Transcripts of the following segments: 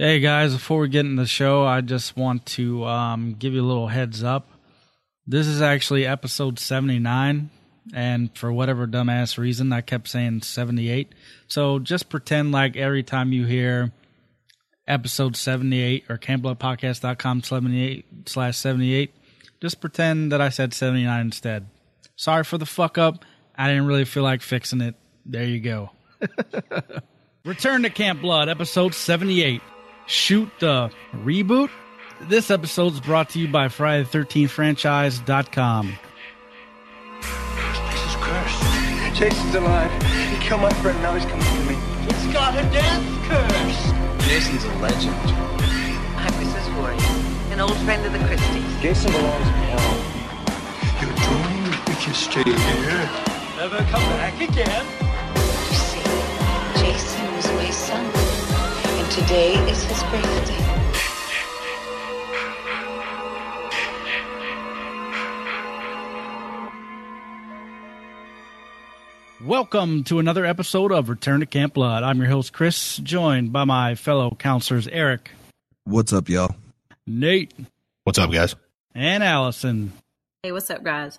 Hey guys, before we get into the show, I just want to um, give you a little heads up. This is actually episode 79, and for whatever dumbass reason, I kept saying 78. So just pretend like every time you hear episode 78 or campbloodpodcast.com 78 slash 78, just pretend that I said 79 instead. Sorry for the fuck up. I didn't really feel like fixing it. There you go. Return to Camp Blood, episode 78. Shoot the reboot. This episode is brought to you by Friday the 13th franchise.com. This is cursed. Jason's alive. He killed my friend. Now he's coming for me. It's got a death curse. Jason's a legend. I'm Mrs. Voorhees, an old friend of the Christies. Jason belongs in hell. You're doomed if you stay here. Never come back again. You see, Jason was my son, and today is his birthday. Welcome to another episode of Return to Camp Blood. I'm your host, Chris, joined by my fellow counselors, Eric, What's up, y'all? Nate, What's up, guys? and Allison. Hey, what's up, guys?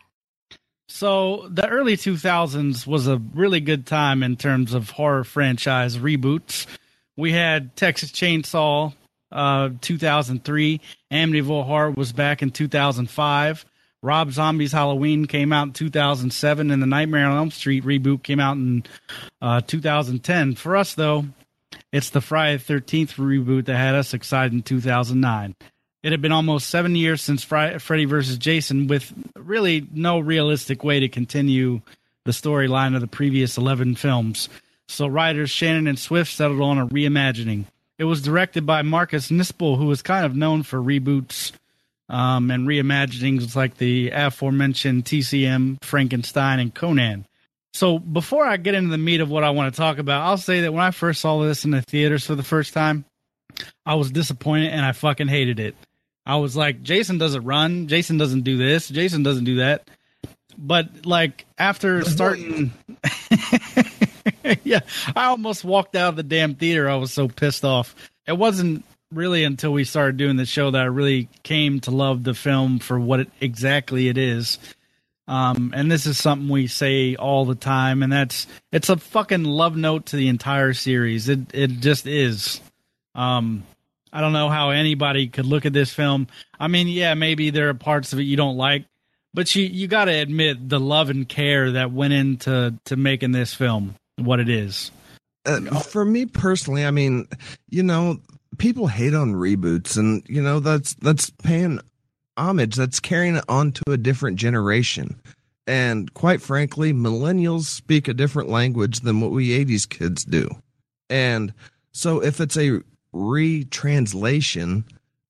So, the early 2000s was a really good time in terms of horror franchise reboots. We had Texas Chainsaw, uh, 2003. Amityville Horror was back in 2005. Rob Zombie's Halloween came out in 2007, and the Nightmare on Elm Street reboot came out in uh, 2010. For us, though, it's the Friday the 13th reboot that had us excited in 2009. It had been almost seven years since Freddy vs. Jason, with really no realistic way to continue the storyline of the previous 11 films. So writers Shannon and Swift settled on a reimagining. It was directed by Marcus Nispel, who was kind of known for reboots um, and reimaginings like the aforementioned TCM, Frankenstein, and Conan. So before I get into the meat of what I want to talk about, I'll say that when I first saw this in the theaters for the first time, I was disappointed and I fucking hated it. I was like, Jason doesn't run, Jason doesn't do this, Jason doesn't do that. But like after starting Yeah, I almost walked out of the damn theater. I was so pissed off. It wasn't really until we started doing the show that I really came to love the film for what it, exactly it is. Um, and this is something we say all the time, and that's it's a fucking love note to the entire series. It it just is. Um, I don't know how anybody could look at this film. I mean, yeah, maybe there are parts of it you don't like, but you you got to admit the love and care that went into to making this film what it is. Uh, for me personally, I mean, you know, people hate on reboots, and you know that's that's paying homage. That's carrying it on to a different generation. And quite frankly, millennials speak a different language than what we '80s kids do. And so, if it's a retranslation,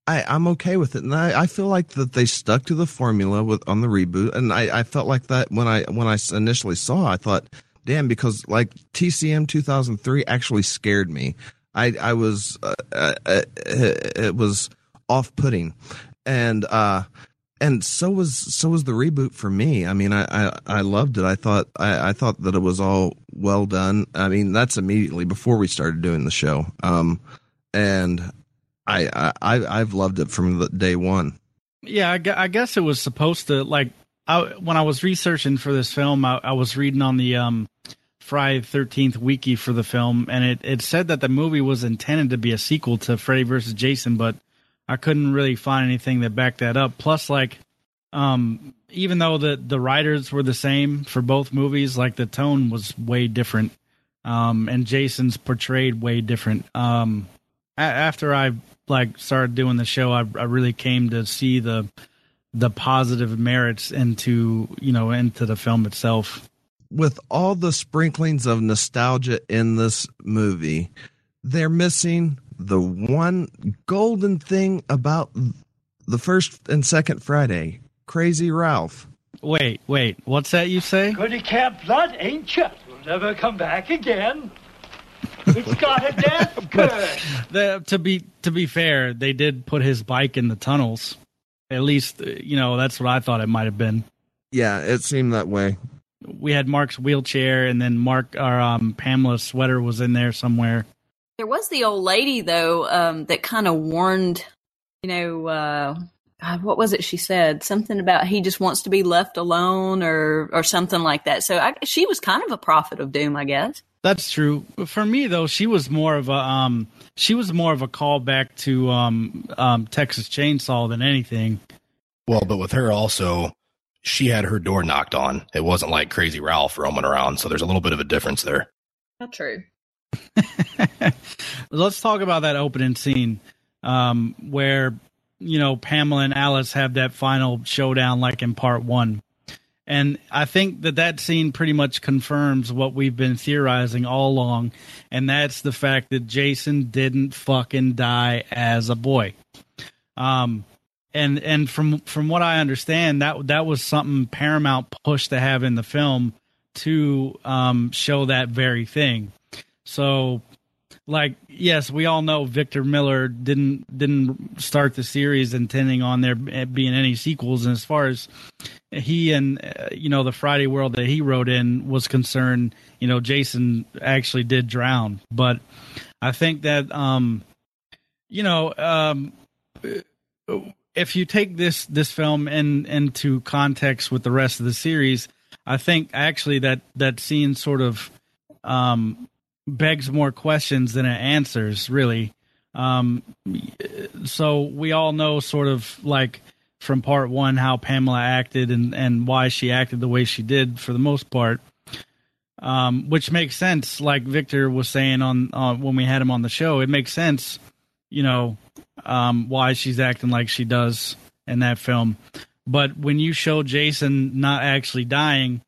I, I'm okay with it, and I, I feel like that they stuck to the formula with on the reboot, and I, I felt like that when I when I initially saw, I thought, damn, because like TCM 2003 actually scared me. I I was uh, uh, uh, it was off putting, and uh and so was so was the reboot for me. I mean, I I, I loved it. I thought I, I thought that it was all well done. I mean, that's immediately before we started doing the show. Um, and I I I've loved it from the day one. Yeah, I, I guess it was supposed to like I, when I was researching for this film, I, I was reading on the um, Friday Thirteenth wiki for the film, and it, it said that the movie was intended to be a sequel to Freddy vs. Jason, but I couldn't really find anything that backed that up. Plus, like, um, even though the the writers were the same for both movies, like the tone was way different, um, and Jason's portrayed way different. Um, a- after I like started doing the show, I, I really came to see the the positive merits into you know into the film itself. With all the sprinklings of nostalgia in this movie, they're missing the one golden thing about the first and second Friday. Crazy Ralph. Wait, wait, what's that you say? Good to Camp Blood, ain't you? You'll never come back again. It's got a death curse. The, to be to be fair, they did put his bike in the tunnels. At least, uh, you know, that's what I thought it might have been. Yeah, it seemed that way. We had Mark's wheelchair, and then Mark or um, Pamela's sweater was in there somewhere. There was the old lady though um, that kind of warned, you know, uh, God, what was it she said? Something about he just wants to be left alone or or something like that. So I, she was kind of a prophet of doom, I guess. That's true. For me though, she was more of a um she was more of a callback to um um Texas Chainsaw than anything. Well, but with her also, she had her door knocked on. It wasn't like Crazy Ralph roaming around, so there's a little bit of a difference there. Not true. Let's talk about that opening scene um where you know Pamela and Alice have that final showdown like in part 1. And I think that that scene pretty much confirms what we've been theorizing all along, and that's the fact that Jason didn't fucking die as a boy. Um, and and from from what I understand, that that was something Paramount pushed to have in the film to um, show that very thing. So, like, yes, we all know Victor Miller didn't didn't start the series intending on there being any sequels, and as far as he and uh, you know the Friday world that he wrote in was concerned, you know, Jason actually did drown, but I think that um, you know um, if you take this this film in into context with the rest of the series, I think actually that that scene sort of um, begs more questions than it answers, really. Um, so we all know sort of like from part one how Pamela acted and and why she acted the way she did for the most part. Um, which makes sense, like Victor was saying on uh, when we had him on the show. It makes sense, you know, um, why she's acting like she does in that film. But when you show Jason not actually dying,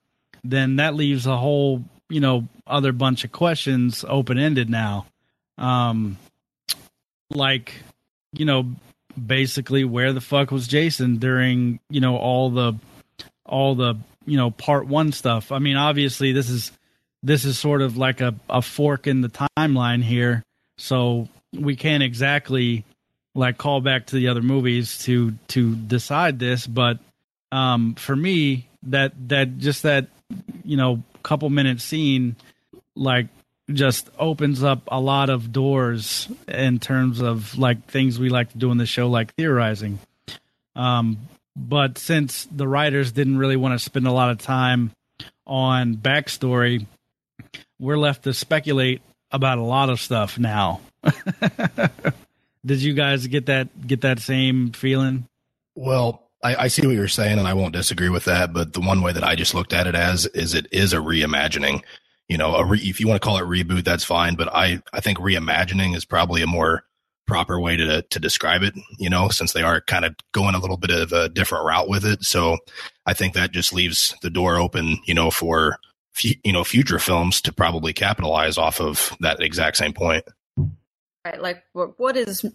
then that leaves a whole, you know, other bunch of questions open ended now. Um, like, you know, basically where the fuck was Jason during, you know, all the, all the, you know, part one stuff. I mean, obviously this is, this is sort of like a, a fork in the timeline here. So we can't exactly like call back to the other movies to to decide this but um for me that that just that you know couple minute scene like just opens up a lot of doors in terms of like things we like to do in the show like theorizing um but since the writers didn't really want to spend a lot of time on backstory we're left to speculate about a lot of stuff now Did you guys get that get that same feeling? Well, I, I, see what you're saying, and I won't disagree with that. But the one way that I just looked at it as is it is a reimagining. You know, re, if you want to call it reboot, that's fine. But I I think reimagining is probably a more proper way to to describe it. You know, since they are kind of going a little bit of a different route with it, so I think that just leaves the door open. You know, for you know future films to probably capitalize off of that exact same point. Right, like what is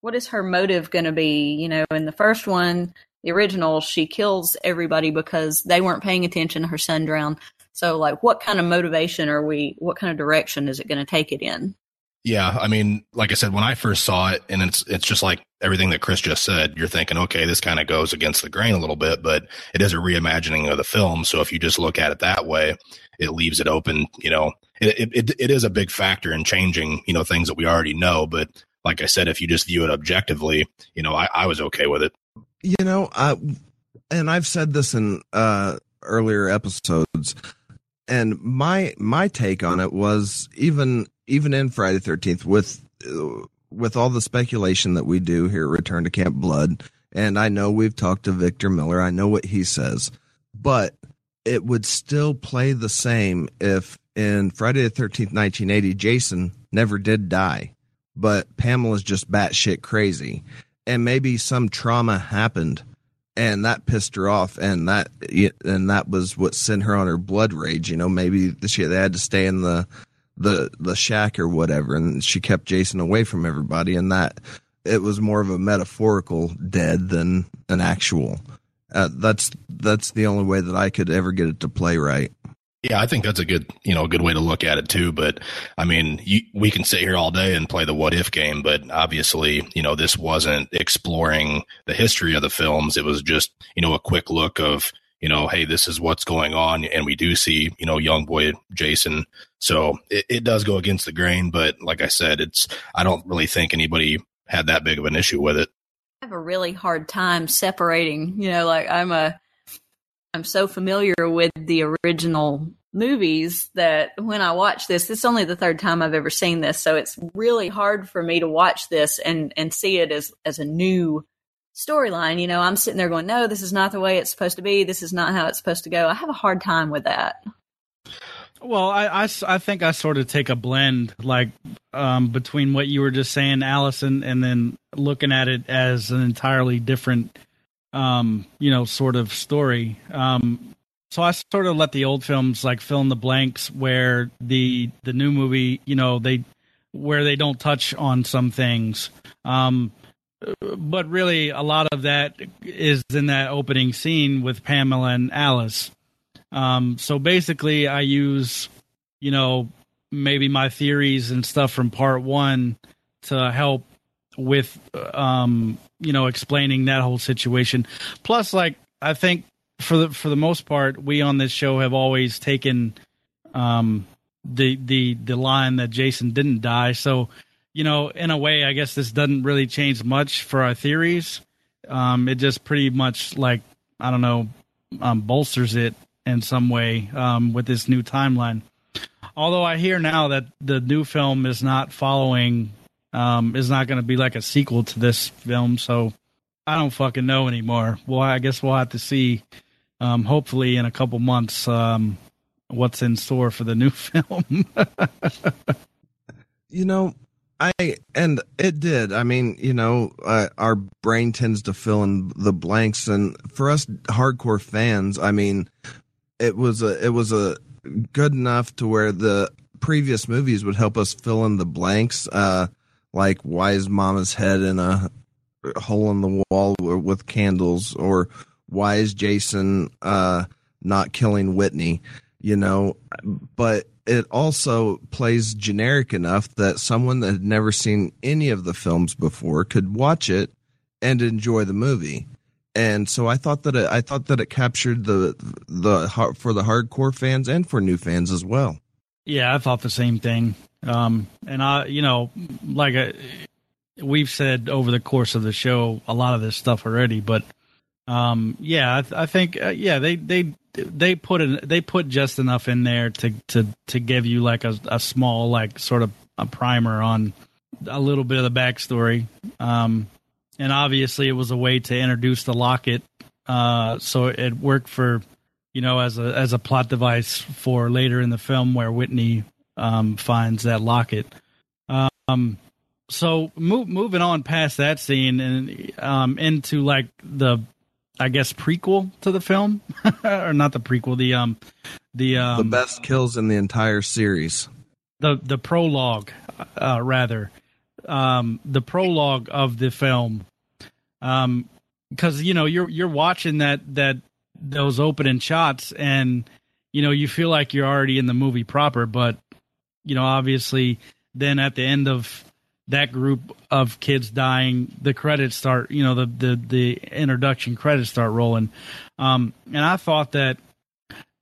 what is her motive going to be? You know, in the first one, the original, she kills everybody because they weren't paying attention. To her son drowned. So, like, what kind of motivation are we? What kind of direction is it going to take it in? Yeah, I mean, like I said, when I first saw it, and it's it's just like everything that Chris just said. You're thinking, okay, this kind of goes against the grain a little bit, but it is a reimagining of the film. So if you just look at it that way, it leaves it open. You know, it it, it is a big factor in changing you know things that we already know. But like I said, if you just view it objectively, you know, I, I was okay with it. You know, uh, and I've said this in uh, earlier episodes and my my take on it was even even in Friday Thirteenth with with all the speculation that we do here Return to Camp Blood, and I know we've talked to Victor Miller, I know what he says, but it would still play the same if in Friday the Thirteenth, nineteen eighty, Jason never did die, but Pamela's just batshit crazy, and maybe some trauma happened and that pissed her off and that and that was what sent her on her blood rage you know maybe she they had to stay in the the the shack or whatever and she kept jason away from everybody and that it was more of a metaphorical dead than an actual. Uh, that's that's the only way that i could ever get it to play right yeah, I think that's a good, you know, a good way to look at it too. But I mean, you, we can sit here all day and play the what if game, but obviously, you know, this wasn't exploring the history of the films. It was just, you know, a quick look of, you know, hey, this is what's going on, and we do see, you know, young boy Jason. So it, it does go against the grain, but like I said, it's I don't really think anybody had that big of an issue with it. I have a really hard time separating. You know, like I'm a, I'm so familiar with the original movies that when I watch this, this is only the third time I've ever seen this, so it's really hard for me to watch this and and see it as as a new storyline. You know, I'm sitting there going, no, this is not the way it's supposed to be. This is not how it's supposed to go. I have a hard time with that. Well, I, I, I think I sort of take a blend, like um, between what you were just saying, Allison, and then looking at it as an entirely different, um, you know, sort of story. Um, so I sort of let the old films like fill in the blanks where the the new movie, you know, they where they don't touch on some things. Um, but really, a lot of that is in that opening scene with Pamela and Alice. Um, so basically, I use, you know, maybe my theories and stuff from part one to help with, um, you know, explaining that whole situation. Plus, like, I think for the for the most part, we on this show have always taken um, the the the line that Jason didn't die. So, you know, in a way, I guess this doesn't really change much for our theories. Um, it just pretty much like I don't know um, bolsters it in some way um, with this new timeline. Although I hear now that the new film is not following, um, is not going to be like a sequel to this film, so I don't fucking know anymore. Well, I guess we'll have to see. Um, hopefully, in a couple months, um, what's in store for the new film. you know, I and it did. I mean, you know, uh, our brain tends to fill in the blanks, and for us hardcore fans, I mean, it was a it was a good enough to where the previous movies would help us fill in the blanks. Uh, like why is Mama's head in a hole in the wall with candles, or why is Jason uh, not killing Whitney? You know, but it also plays generic enough that someone that had never seen any of the films before could watch it and enjoy the movie and so I thought that it, I thought that it captured the the for the hardcore fans and for new fans as well. Yeah, I thought the same thing. Um, and I, you know, like I, we've said over the course of the show, a lot of this stuff already, but um, yeah, I, th- I think uh, yeah, they they they put it they put just enough in there to to to give you like a, a small like sort of a primer on a little bit of the backstory. Um, and obviously it was a way to introduce the locket. Uh, so it worked for, you know, as a as a plot device for later in the film where Whitney um, finds that locket. Um, so move, moving on past that scene and um, into like the, I guess prequel to the film, or not the prequel, the um, the um, the best kills in the entire series. The the prologue, uh, rather, um, the prologue of the film um, because you know you're you're watching that that those opening shots and you know you feel like you're already in the movie proper, but you know obviously then at the end of that group of kids dying, the credits start. You know the the the introduction credits start rolling, um, and I thought that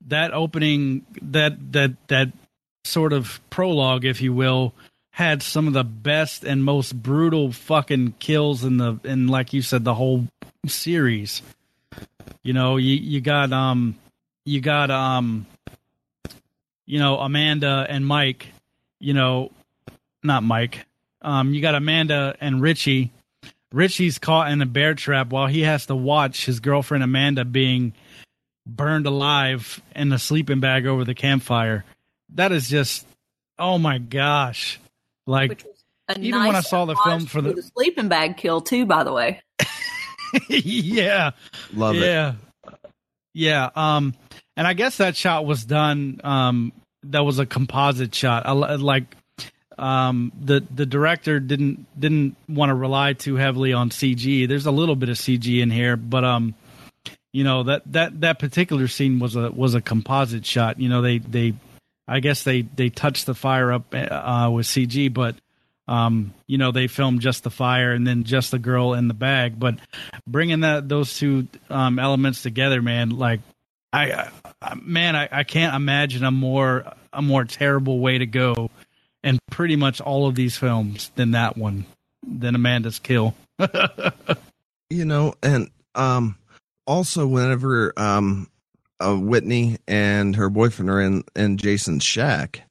that opening that that that sort of prologue, if you will, had some of the best and most brutal fucking kills in the in like you said the whole series. You know, you you got um you got um you know Amanda and Mike, you know, not Mike. Um you got Amanda and Richie. Richie's caught in a bear trap while he has to watch his girlfriend Amanda being burned alive in a sleeping bag over the campfire. That is just oh my gosh like even nice when I saw the film for the, the sleeping bag kill too, by the way. yeah, love yeah. it. Yeah, yeah. um, and I guess that shot was done. Um, that was a composite shot. Like um the the director didn't didn't want to rely too heavily on CG. There's a little bit of CG in here, but um you know that that that particular scene was a was a composite shot. You know they they I guess they they touched the fire up uh, with CG, but um, you know they filmed just the fire and then just the girl in the bag. But bringing that those two um, elements together, man, like I, I man, I, I can't imagine a more a more terrible way to go in pretty much all of these films than that one, than Amanda's kill. you know, and um, also whenever um, uh, Whitney and her boyfriend are in in Jason's shack,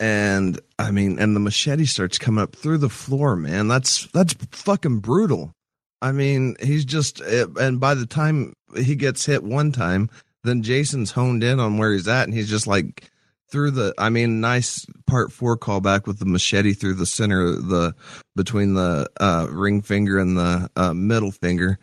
and I mean, and the machete starts coming up through the floor, man. That's that's fucking brutal. I mean, he's just, and by the time he gets hit one time, then Jason's honed in on where he's at, and he's just like through the. I mean, nice part four callback with the machete through the center, the between the uh, ring finger and the uh, middle finger,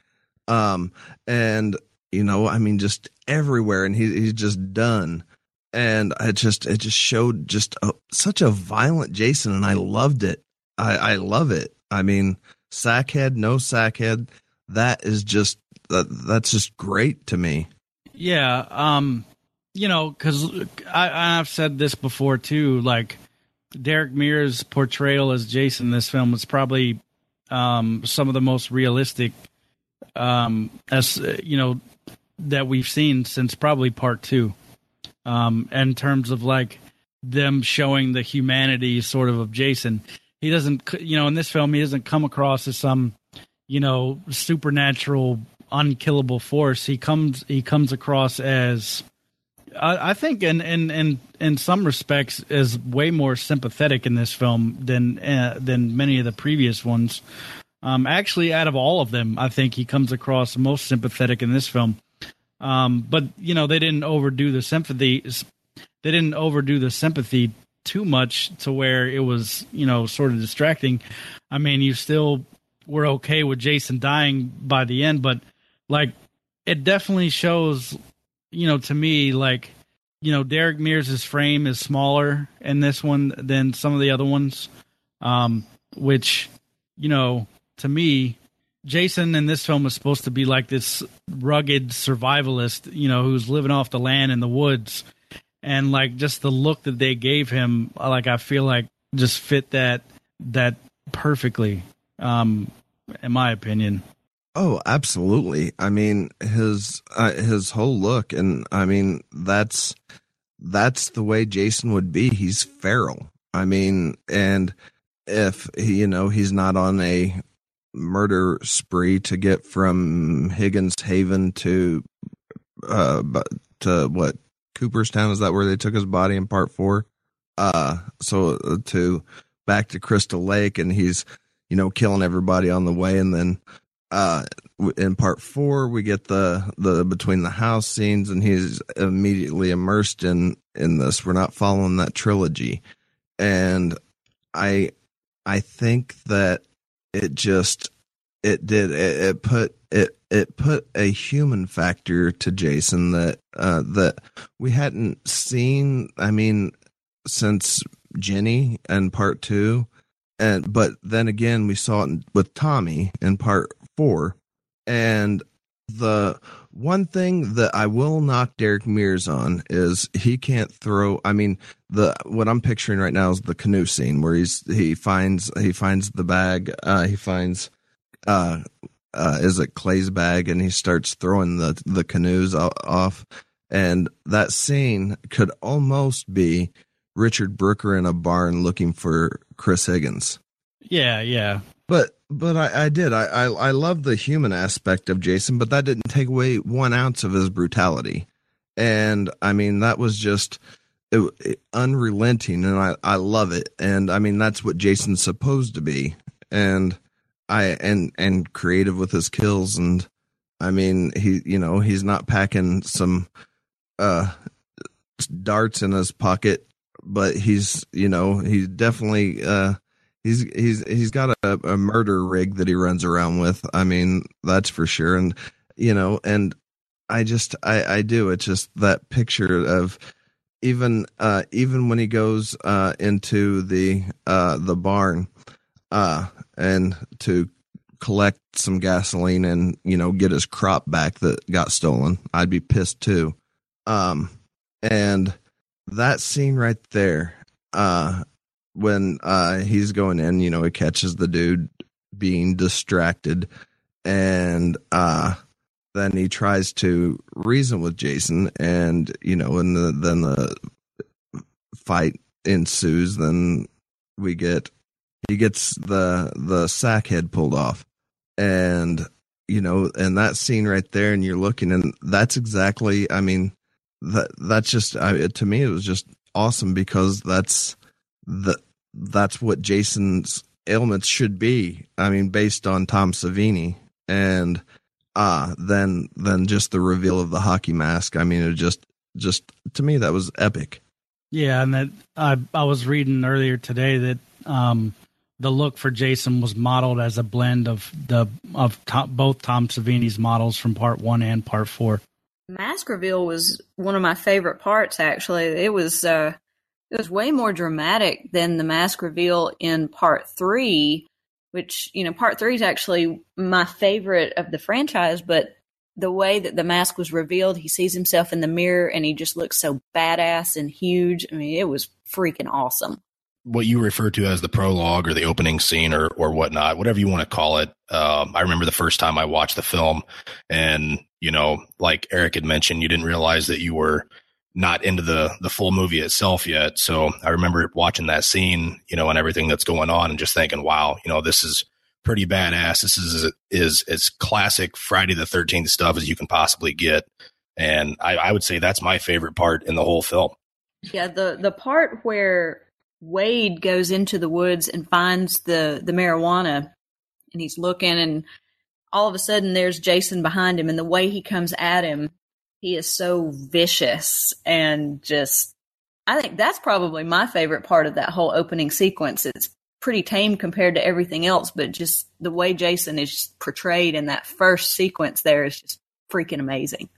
um, and you know, I mean, just everywhere, and he, he's just done. And it just it just showed just a, such a violent Jason, and I loved it. I, I love it. I mean, sackhead, no sackhead. That is just that, that's just great to me. Yeah, um, you know, because I've said this before too. Like Derek Mears' portrayal as Jason in this film was probably um, some of the most realistic, um, as you know, that we've seen since probably part two. Um, in terms of like them showing the humanity sort of of Jason, he doesn't, you know, in this film he doesn't come across as some, you know, supernatural unkillable force. He comes he comes across as I, I think in, in in in some respects is way more sympathetic in this film than uh, than many of the previous ones. Um, actually, out of all of them, I think he comes across most sympathetic in this film. Um, but you know, they didn't overdo the sympathy. They didn't overdo the sympathy too much to where it was, you know, sort of distracting. I mean, you still were okay with Jason dying by the end, but like it definitely shows you know to me like you know Derek Mears' frame is smaller in this one than some of the other ones. Um which you know to me Jason in this film is supposed to be like this rugged survivalist you know who's living off the land in the woods. And like just the look that they gave him like I feel like just fit that that perfectly um in my opinion Oh, absolutely. I mean, his uh, his whole look, and I mean that's that's the way Jason would be. He's feral. I mean, and if you know he's not on a murder spree to get from Higgins Haven to uh to what Cooperstown is that where they took his body in part 4 uh so uh, to back to Crystal Lake and he's you know killing everybody on the way and then uh in part four we get the the between the house scenes and he's immediately immersed in in this. We're not following that trilogy. And i i think that it just it did it, it put it it put a human factor to jason that uh that we hadn't seen i mean since ginny and part two. And but then again we saw it with tommy in part four. And the one thing that I will knock Derek Mears on is he can't throw. I mean, the what I'm picturing right now is the canoe scene where he's he finds he finds the bag. Uh, he finds uh, uh, is it Clay's bag, and he starts throwing the the canoes off. And that scene could almost be Richard Brooker in a barn looking for Chris Higgins. Yeah, yeah. But but I, I did. I, I I love the human aspect of Jason, but that didn't take away one ounce of his brutality. And I mean, that was just it, it, unrelenting, and I I love it. And I mean, that's what Jason's supposed to be. And I and and creative with his kills. And I mean, he you know he's not packing some uh darts in his pocket, but he's you know he's definitely uh he's he's he's got a, a murder rig that he runs around with. I mean, that's for sure. And you know, and I just I I do. It's just that picture of even uh even when he goes uh into the uh the barn uh and to collect some gasoline and you know get his crop back that got stolen i'd be pissed too um and that scene right there uh when uh he's going in, you know, he catches the dude being distracted and uh then he tries to reason with Jason, and you know, and the, then the fight ensues. Then we get he gets the the sack head pulled off, and you know, and that scene right there, and you're looking, and that's exactly. I mean, that that's just I, to me, it was just awesome because that's the that's what Jason's ailments should be. I mean, based on Tom Savini, and uh then then just the reveal of the hockey mask. I mean, it just just to me that was epic. Yeah, and that I I was reading earlier today that um the look for Jason was modeled as a blend of the of Tom, both Tom Savini's models from part one and part four. Mask reveal was one of my favorite parts. Actually, it was uh, it was way more dramatic than the mask reveal in part three, which you know part three is actually my favorite of the franchise. But the way that the mask was revealed, he sees himself in the mirror and he just looks so badass and huge. I mean, it was freaking awesome what you refer to as the prologue or the opening scene or or whatnot, whatever you want to call it. Um, I remember the first time I watched the film, and you know, like Eric had mentioned, you didn't realize that you were not into the the full movie itself yet. So I remember watching that scene, you know, and everything that's going on, and just thinking, wow, you know, this is pretty badass. This is is as classic Friday the Thirteenth stuff as you can possibly get, and I, I would say that's my favorite part in the whole film. Yeah, the the part where Wade goes into the woods and finds the the marijuana, and he's looking, and all of a sudden there's Jason behind him, and the way he comes at him, he is so vicious and just. I think that's probably my favorite part of that whole opening sequence. It's pretty tame compared to everything else, but just the way Jason is portrayed in that first sequence there is just freaking amazing.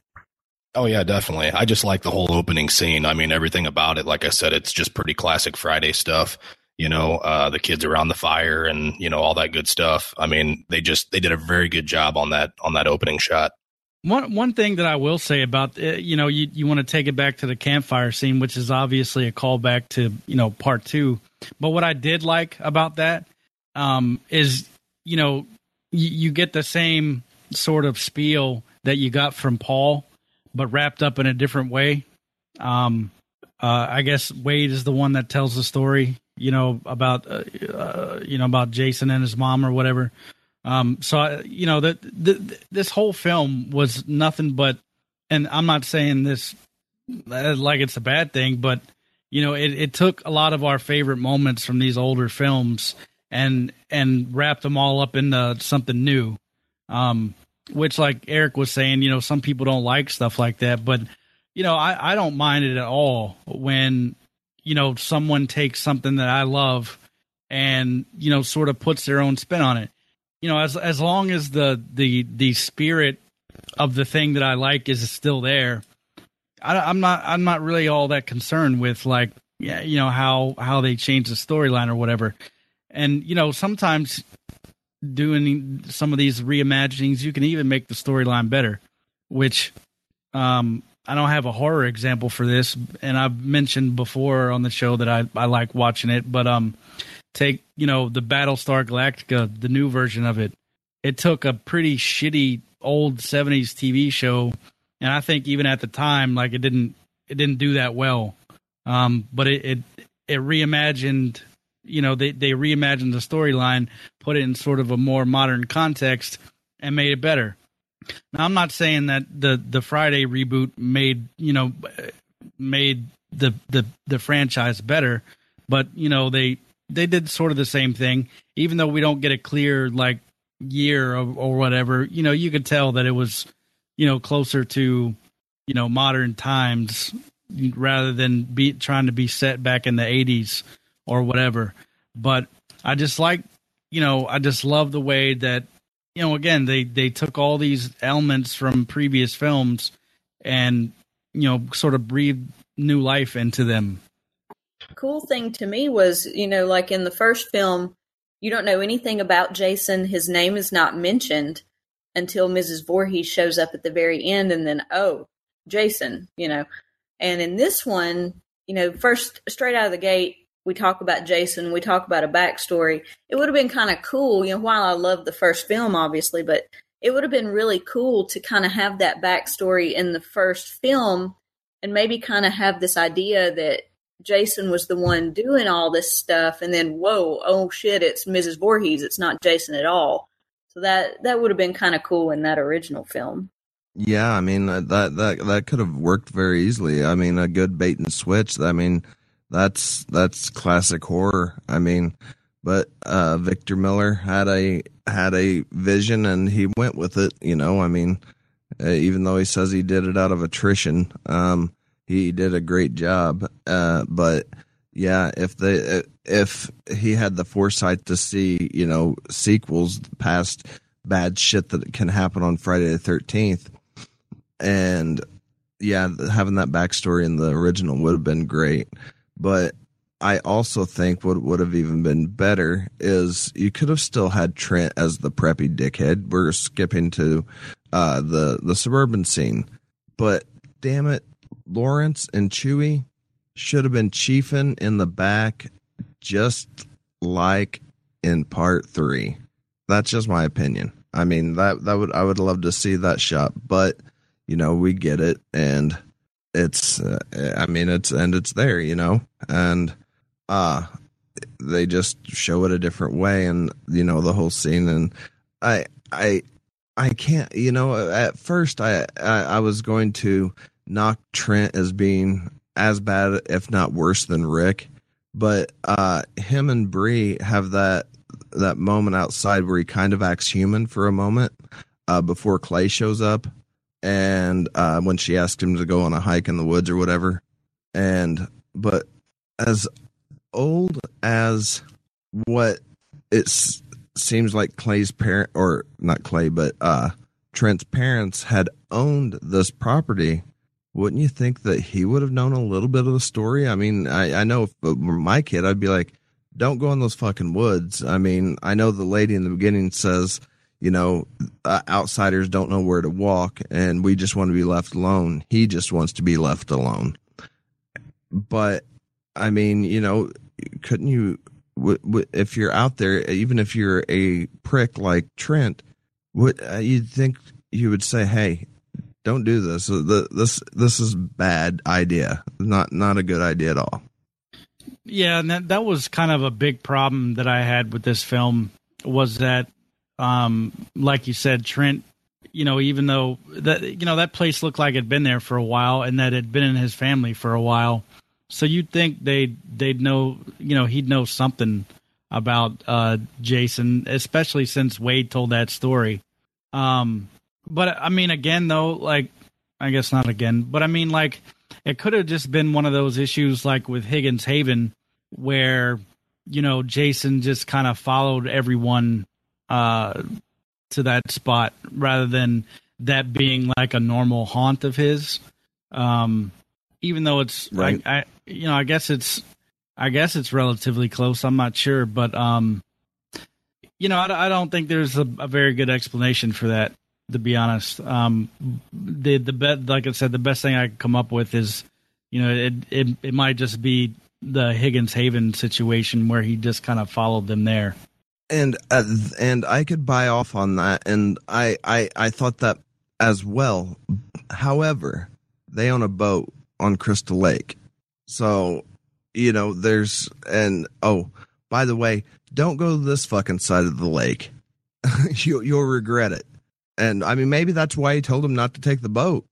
Oh yeah, definitely. I just like the whole opening scene. I mean, everything about it. Like I said, it's just pretty classic Friday stuff. You know, uh, the kids around the fire and you know all that good stuff. I mean, they just they did a very good job on that on that opening shot. One one thing that I will say about uh, you know you you want to take it back to the campfire scene, which is obviously a callback to you know part two. But what I did like about that um, is you know you, you get the same sort of spiel that you got from Paul but wrapped up in a different way. Um, uh, I guess Wade is the one that tells the story, you know, about uh, uh, you know about Jason and his mom or whatever. Um, so you know that this whole film was nothing but, and I'm not saying this uh, like it's a bad thing, but you know, it, it took a lot of our favorite moments from these older films and and wrapped them all up into something new. Um, which like Eric was saying, you know, some people don't like stuff like that, but you know, I, I don't mind it at all when, you know, someone takes something that I love and, you know, sort of puts their own spin on it. You know, as as long as the the the spirit of the thing that I like is still there, I, I'm not I'm not really all that concerned with like yeah, you know how how they change the storyline or whatever. And you know, sometimes doing some of these reimaginings, you can even make the storyline better. Which um, I don't have a horror example for this, and I've mentioned before on the show that I, I like watching it. But um, take you know the Battlestar Galactica, the new version of it. It took a pretty shitty old '70s TV show, and I think even at the time, like it didn't it didn't do that well. Um, but it, it it reimagined you know they they reimagined the storyline, put it in sort of a more modern context, and made it better. Now I'm not saying that the the Friday reboot made you know made the the the franchise better, but you know they they did sort of the same thing. Even though we don't get a clear like year or, or whatever, you know, you could tell that it was you know closer to you know modern times rather than be trying to be set back in the 80s or whatever. But I just like, you know, I just love the way that, you know, again, they, they took all these elements from previous films and, you know, sort of breathed new life into them. Cool thing to me was, you know, like in the first film, you don't know anything about Jason. His name is not mentioned until Mrs. Voorhees shows up at the very end, and then, oh, Jason, you know. And in this one, you know, first straight out of the gate, we talk about Jason, we talk about a backstory. It would have been kind of cool, you know, while I love the first film, obviously, but it would have been really cool to kind of have that backstory in the first film and maybe kind of have this idea that Jason was the one doing all this stuff and then whoa, oh shit, it's Mrs. Voorhees, it's not Jason at all. So that that would have been kind of cool in that original film. Yeah, I mean uh, that that that could have worked very easily. I mean, a good bait and switch. I mean, that's that's classic horror. I mean, but uh, Victor Miller had a had a vision and he went with it. You know, I mean, uh, even though he says he did it out of attrition, um, he did a great job. Uh, but yeah, if the if he had the foresight to see, you know, sequels past bad shit that can happen on Friday the Thirteenth, and yeah, having that backstory in the original would have been great. But I also think what would have even been better is you could have still had Trent as the preppy dickhead. We're skipping to uh, the the suburban scene, but damn it, Lawrence and Chewie should have been chiefing in the back, just like in part three. That's just my opinion. I mean that that would I would love to see that shot, but you know we get it, and it's uh, I mean it's and it's there, you know, and uh they just show it a different way and you know the whole scene and i i i can't you know at first i i, I was going to knock trent as being as bad if not worse than rick. But uh him and Bree have that that moment outside where he kind of acts human for a moment uh before clay shows up and uh when she asked him to go on a hike in the woods or whatever. And but as old as what it seems like Clay's parent, or not Clay, but uh, Trent's parents had owned this property, wouldn't you think that he would have known a little bit of the story? I mean, I, I know if it were my kid, I'd be like, don't go in those fucking woods. I mean, I know the lady in the beginning says, you know, uh, outsiders don't know where to walk and we just want to be left alone. He just wants to be left alone. But I mean, you know, couldn't you, w- w- if you're out there, even if you're a prick like Trent, would uh, you'd think you would say, "Hey, don't do this. This this is bad idea. Not not a good idea at all." Yeah, and that that was kind of a big problem that I had with this film was that, um, like you said, Trent. You know, even though that you know that place looked like it'd been there for a while, and that it'd been in his family for a while, so you'd think they'd they'd know. You know, he'd know something about uh, Jason, especially since Wade told that story. Um, but I mean, again, though, like I guess not again, but I mean, like it could have just been one of those issues like with Higgins Haven where you know Jason just kind of followed everyone uh to that spot rather than that being like a normal haunt of his. Um even though it's Right. I, I you know I guess it's I guess it's relatively close. I'm not sure but um you know I, I don't think there's a, a very good explanation for that to be honest. Um, the the bet, like I said, the best thing I could come up with is, you know, it it it might just be the Higgins Haven situation where he just kind of followed them there. and uh, and I could buy off on that, and I I I thought that as well. However, they own a boat on Crystal Lake, so you know there's and oh by the way, don't go to this fucking side of the lake. you you'll regret it. And I mean, maybe that's why he told him not to take the boat.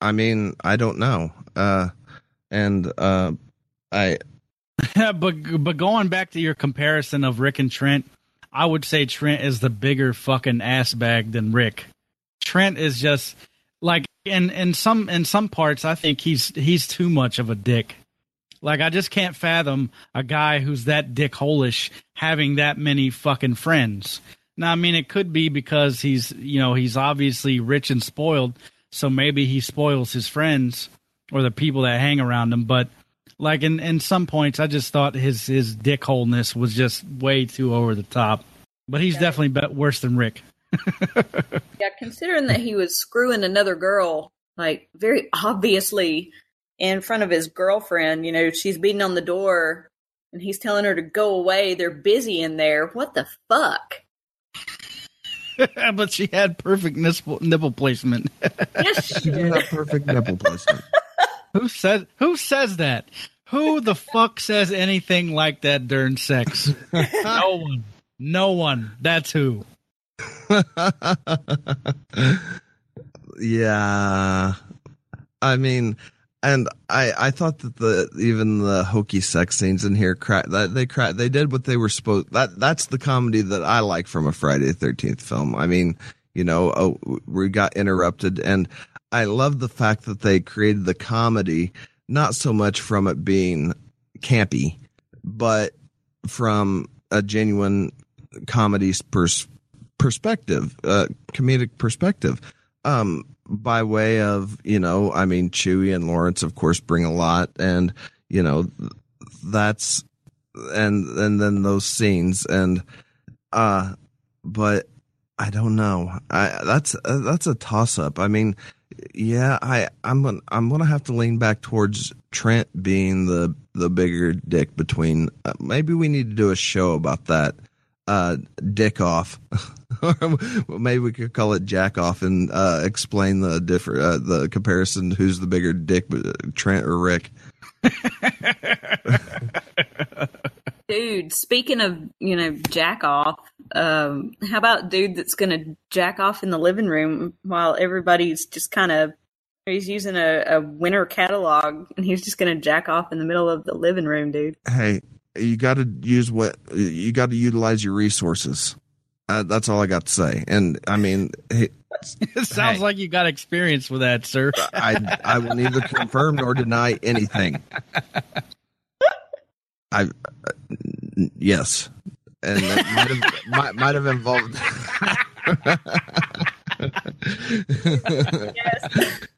I mean, I don't know. Uh, and uh, I but but going back to your comparison of Rick and Trent, I would say Trent is the bigger fucking ass bag than Rick. Trent is just like in in some in some parts I think he's he's too much of a dick. Like I just can't fathom a guy who's that dickholish having that many fucking friends. Now I mean it could be because he's you know he's obviously rich and spoiled, so maybe he spoils his friends or the people that hang around him. But like in in some points, I just thought his his dickholeness was just way too over the top. But he's definitely be- worse than Rick. Yeah, considering that he was screwing another girl, like very obviously in front of his girlfriend, you know, she's beating on the door and he's telling her to go away. They're busy in there. What the fuck? but she had perfect nipple, nipple placement. Yes, She did have perfect nipple placement. who says who says that? Who the fuck says anything like that during sex? no one. No one. That's who. yeah. I mean, and I I thought that the even the hokey sex scenes in here crack that they crack they did what they were supposed that that's the comedy that I like from a Friday Thirteenth film. I mean, you know, oh, we got interrupted, and I love the fact that they created the comedy not so much from it being campy, but from a genuine comedy pers- perspective, uh, comedic perspective. Um, by way of you know, I mean, Chewie and Lawrence, of course, bring a lot, and you know, that's and and then those scenes and uh, but I don't know. I that's uh, that's a toss up. I mean, yeah, I I'm gonna I'm gonna have to lean back towards Trent being the the bigger dick between. Uh, maybe we need to do a show about that. Uh, dick off, or maybe we could call it jack off and uh, explain the different uh, the comparison. Who's the bigger dick, uh, Trent or Rick? dude. Speaking of you know jack off, um, how about dude that's gonna jack off in the living room while everybody's just kind of he's using a, a winter catalog and he's just gonna jack off in the middle of the living room, dude. Hey, you got to use what you got to utilize your resources. Uh, that's all I got to say. And I mean, hey, It sounds Hey. like you got experience with that, sir. I I will neither confirm nor deny anything. I uh, yes, and that might have might, might have involved.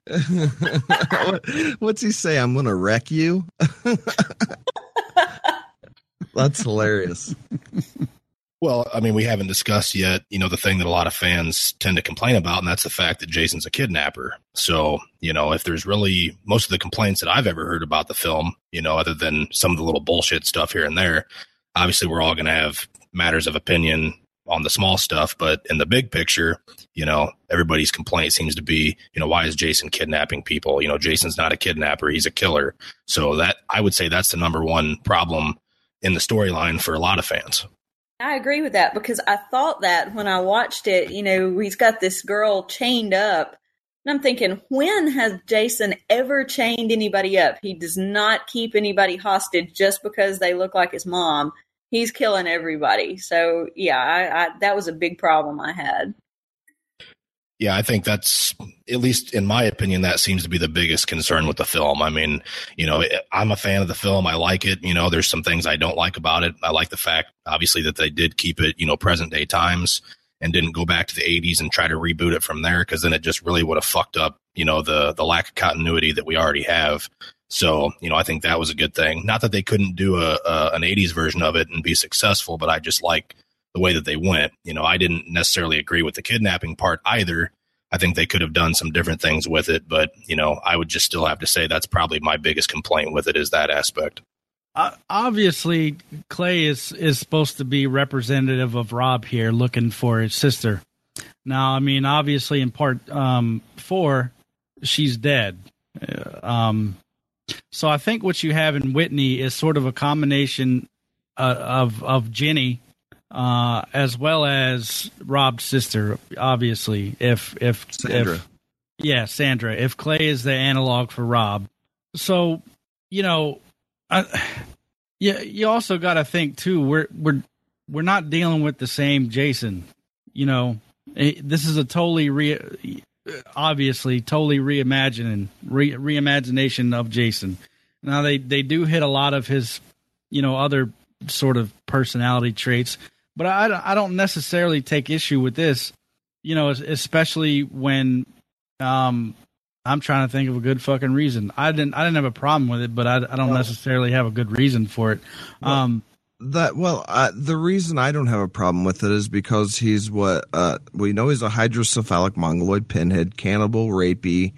What's he say? I'm gonna wreck you. That's hilarious. Well, I mean, we haven't discussed yet, you know, the thing that a lot of fans tend to complain about, and that's the fact that Jason's a kidnapper. So, you know, if there's really most of the complaints that I've ever heard about the film, you know, other than some of the little bullshit stuff here and there, obviously we're all going to have matters of opinion on the small stuff, but in the big picture, you know, everybody's complaint seems to be, you know, why is Jason kidnapping people? You know, Jason's not a kidnapper, he's a killer. So that I would say that's the number one problem in the storyline for a lot of fans. I agree with that because I thought that when I watched it, you know, he's got this girl chained up. And I'm thinking, when has Jason ever chained anybody up? He does not keep anybody hostage just because they look like his mom. He's killing everybody. So, yeah, I, I, that was a big problem I had. Yeah, I think that's at least in my opinion that seems to be the biggest concern with the film. I mean, you know, I'm a fan of the film. I like it. You know, there's some things I don't like about it. I like the fact obviously that they did keep it, you know, present day times and didn't go back to the 80s and try to reboot it from there because then it just really would have fucked up, you know, the the lack of continuity that we already have. So, you know, I think that was a good thing. Not that they couldn't do a, a an 80s version of it and be successful, but I just like the way that they went. You know, I didn't necessarily agree with the kidnapping part either. I think they could have done some different things with it, but you know, I would just still have to say that's probably my biggest complaint with it is that aspect. Uh, obviously, Clay is is supposed to be representative of Rob here, looking for his sister. Now, I mean, obviously, in part um, four, she's dead. Uh, um, so I think what you have in Whitney is sort of a combination uh, of of Ginny uh, as well as Rob's sister. Obviously, if if Sandra. if yeah, Sandra. If Clay is the analog for Rob, so you know, I, yeah, you also got to think too. We're we're we're not dealing with the same Jason. You know, Eh, this is a totally re, obviously totally reimagining re, reimagination of Jason. Now they they do hit a lot of his, you know, other sort of personality traits, but I I don't necessarily take issue with this. You know, especially when um I'm trying to think of a good fucking reason. I didn't I didn't have a problem with it, but I, I don't necessarily have a good reason for it. Um That well, uh, the reason I don't have a problem with it is because he's what uh, we know he's a hydrocephalic mongoloid pinhead, cannibal, rapey,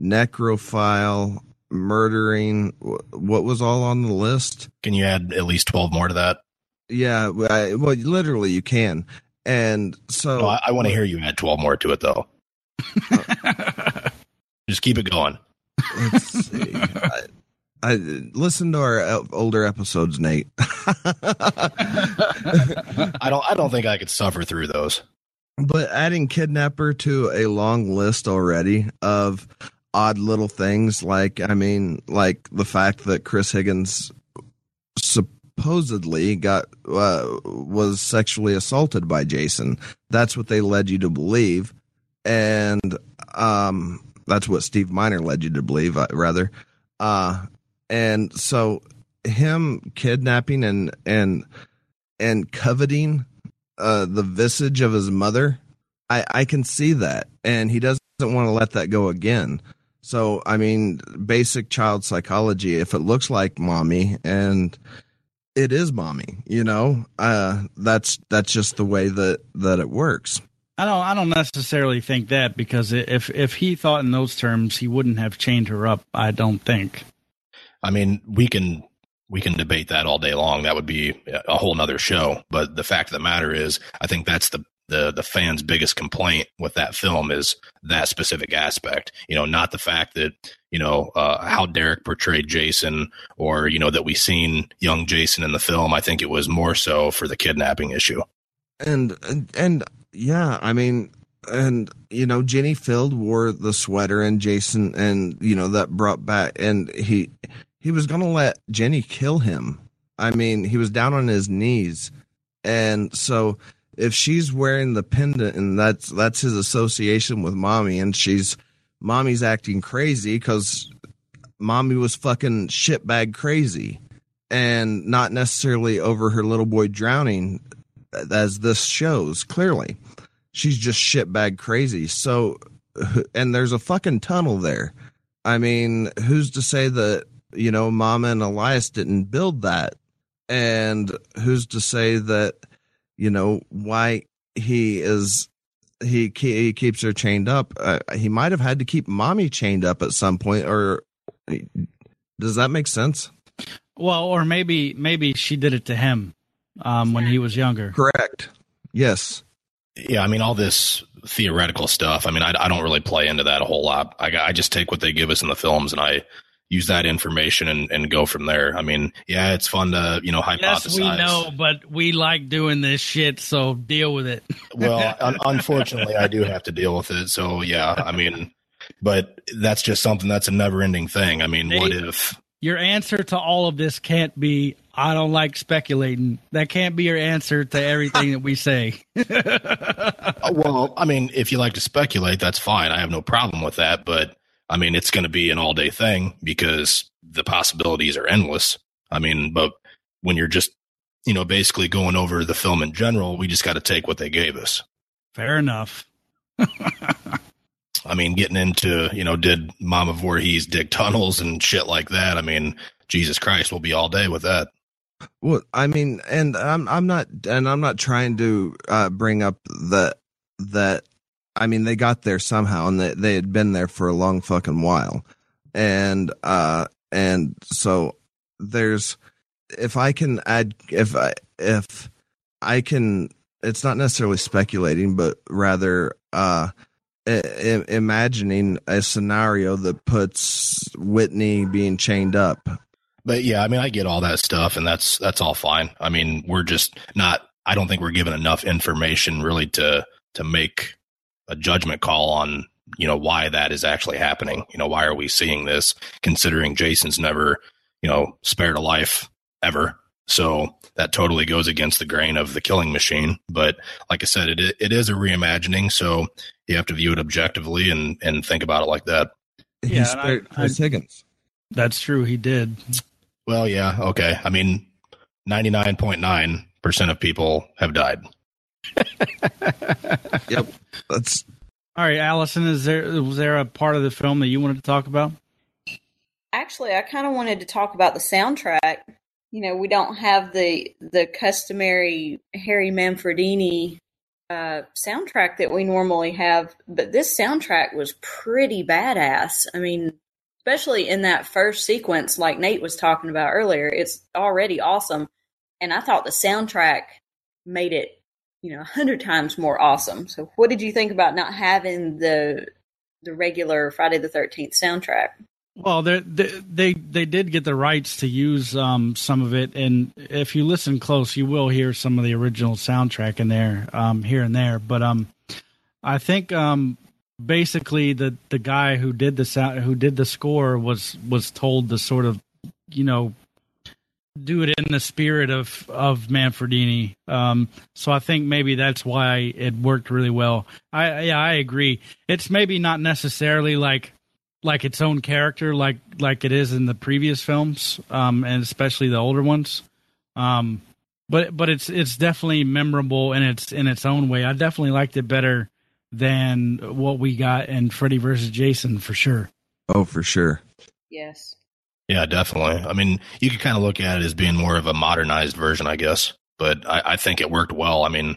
necrophile, murdering. What was all on the list? Can you add at least 12 more to that? Yeah, I, well, literally you can, And so No, I, I want to hear you add 12 more to it, though. Just keep it going. let's see. I, I listen to our uh, older episodes, Nate. I don't. I don't think I could suffer through those. But adding kidnapper to a long list already of odd little things, like I mean, like the fact that Chris Higgins supposedly got uh, was sexually assaulted by Jason. That's what they led you to believe, and um, that's what Steve Miner led you to believe, uh, rather. Uh, and so him kidnapping and and and coveting uh, the visage of his mother, I, I can see that. And he doesn't want to let that go again. So, I mean, basic child psychology, if it looks like mommy and it is mommy, you know, uh, that's, that's just the way that, that it works. I don't. I don't necessarily think that because if if he thought in those terms, he wouldn't have chained her up. I don't think. I mean, we can we can debate that all day long. That would be a whole nother show. But the fact of the matter is, I think that's the the the fans' biggest complaint with that film is that specific aspect. You know, not the fact that you know uh, how Derek portrayed Jason, or you know that we seen young Jason in the film. I think it was more so for the kidnapping issue. And, and, and yeah, I mean, and you know, Ginny Field wore the sweater and Jason, and you know, that brought back, and he, he was to let Ginny kill him. I mean, he was down on his knees. And so if she's wearing the pendant and that's that's his association with mommy and she's mommy's acting crazy cuz mommy was fucking shitbag crazy and not necessarily over her little boy drowning uh, as this shows clearly. She's just shitbag crazy. So and there's a fucking tunnel there. I mean, who's to say that you know, Mama and Elias didn't build that. And who's to say that, you know, why he is he he keeps her chained up? Uh, he might have had to keep mommy chained up at some point, or does that make sense? Well, or maybe maybe she did it to him um, when he was younger. Correct. Yes. Yeah, I mean all this theoretical stuff. I mean, I, I don't really play into that a whole lot. I I just take what they give us in the films and I use that information and, and go from there. I mean, yeah, it's fun to, you know, hypothesize. Yes, we know, but we like doing this shit, so deal with it. well, un- unfortunately, I do have to deal with it. So, yeah, I mean, but that's just something that's a never ending thing. I mean, what if. Your answer to all of this can't be, I don't like speculating. That can't be your answer to everything that we say. Uh, well, I mean, if you like to speculate, that's fine. I have no problem with that. But I mean, it's going to be an all day thing because the possibilities are endless. I mean, but when you're just, you know, basically going over the film in general, we just got to take what they gave us. Fair enough. I mean, getting into, you know, did Mama Voorhees dig tunnels and shit like that? I mean, Jesus Christ, we'll be all day with that. Well, I mean, and I'm I'm not and I'm not trying to uh, bring up the that I mean, they got there somehow, and they they had been there for a long fucking while, and uh, and so there's if I can add if I if I can, it's not necessarily speculating, but rather uh, I- imagining a scenario that puts Whitney being chained up. But yeah, I mean, I get all that stuff, and that's that's all fine. I mean, we're just not. I don't think we're given enough information really to to make a judgment call on you know why that is actually happening you know why are we seeing this considering jason's never you know spared a life ever so that totally goes against the grain of the killing machine but like i said it it is a reimagining so you have to view it objectively and and think about it like that he Yeah, spared and I- Chris Higgins. That's true. He did. well yeah okay i mean 99.9% of people have died Yep, that's All right, Allison, is there was there a part of the film that you wanted to talk about? Actually, I kind of wanted to talk about the soundtrack. You know, we don't have the the customary Harry Manfredini uh, soundtrack that we normally have, but this soundtrack was pretty badass. I mean, especially in that first sequence, like Nate was talking about earlier, it's already awesome. And I thought the soundtrack made it, you know, a hundred times more awesome. So, what did you think about not having the the regular Friday the Thirteenth soundtrack? Well, they they they did get the rights to use um, some of it, and if you listen close, you will hear some of the original soundtrack in there, um, here and there. But um, I think um, basically the the guy who did the sound who did the score was was told to sort of, you know, do it in the spirit of of Manfredini. Um, so I think maybe that's why it worked really well. I yeah I agree. It's maybe not necessarily like like its own character like like it is in the previous films um and especially the older ones um but but it's it's definitely memorable in its in its own way i definitely liked it better than what we got in freddy versus jason for sure Oh, for sure. Yes. Yeah, definitely. I mean, you could kind of look at it as being more of a modernized version, I guess. But I, I think it worked well. I mean,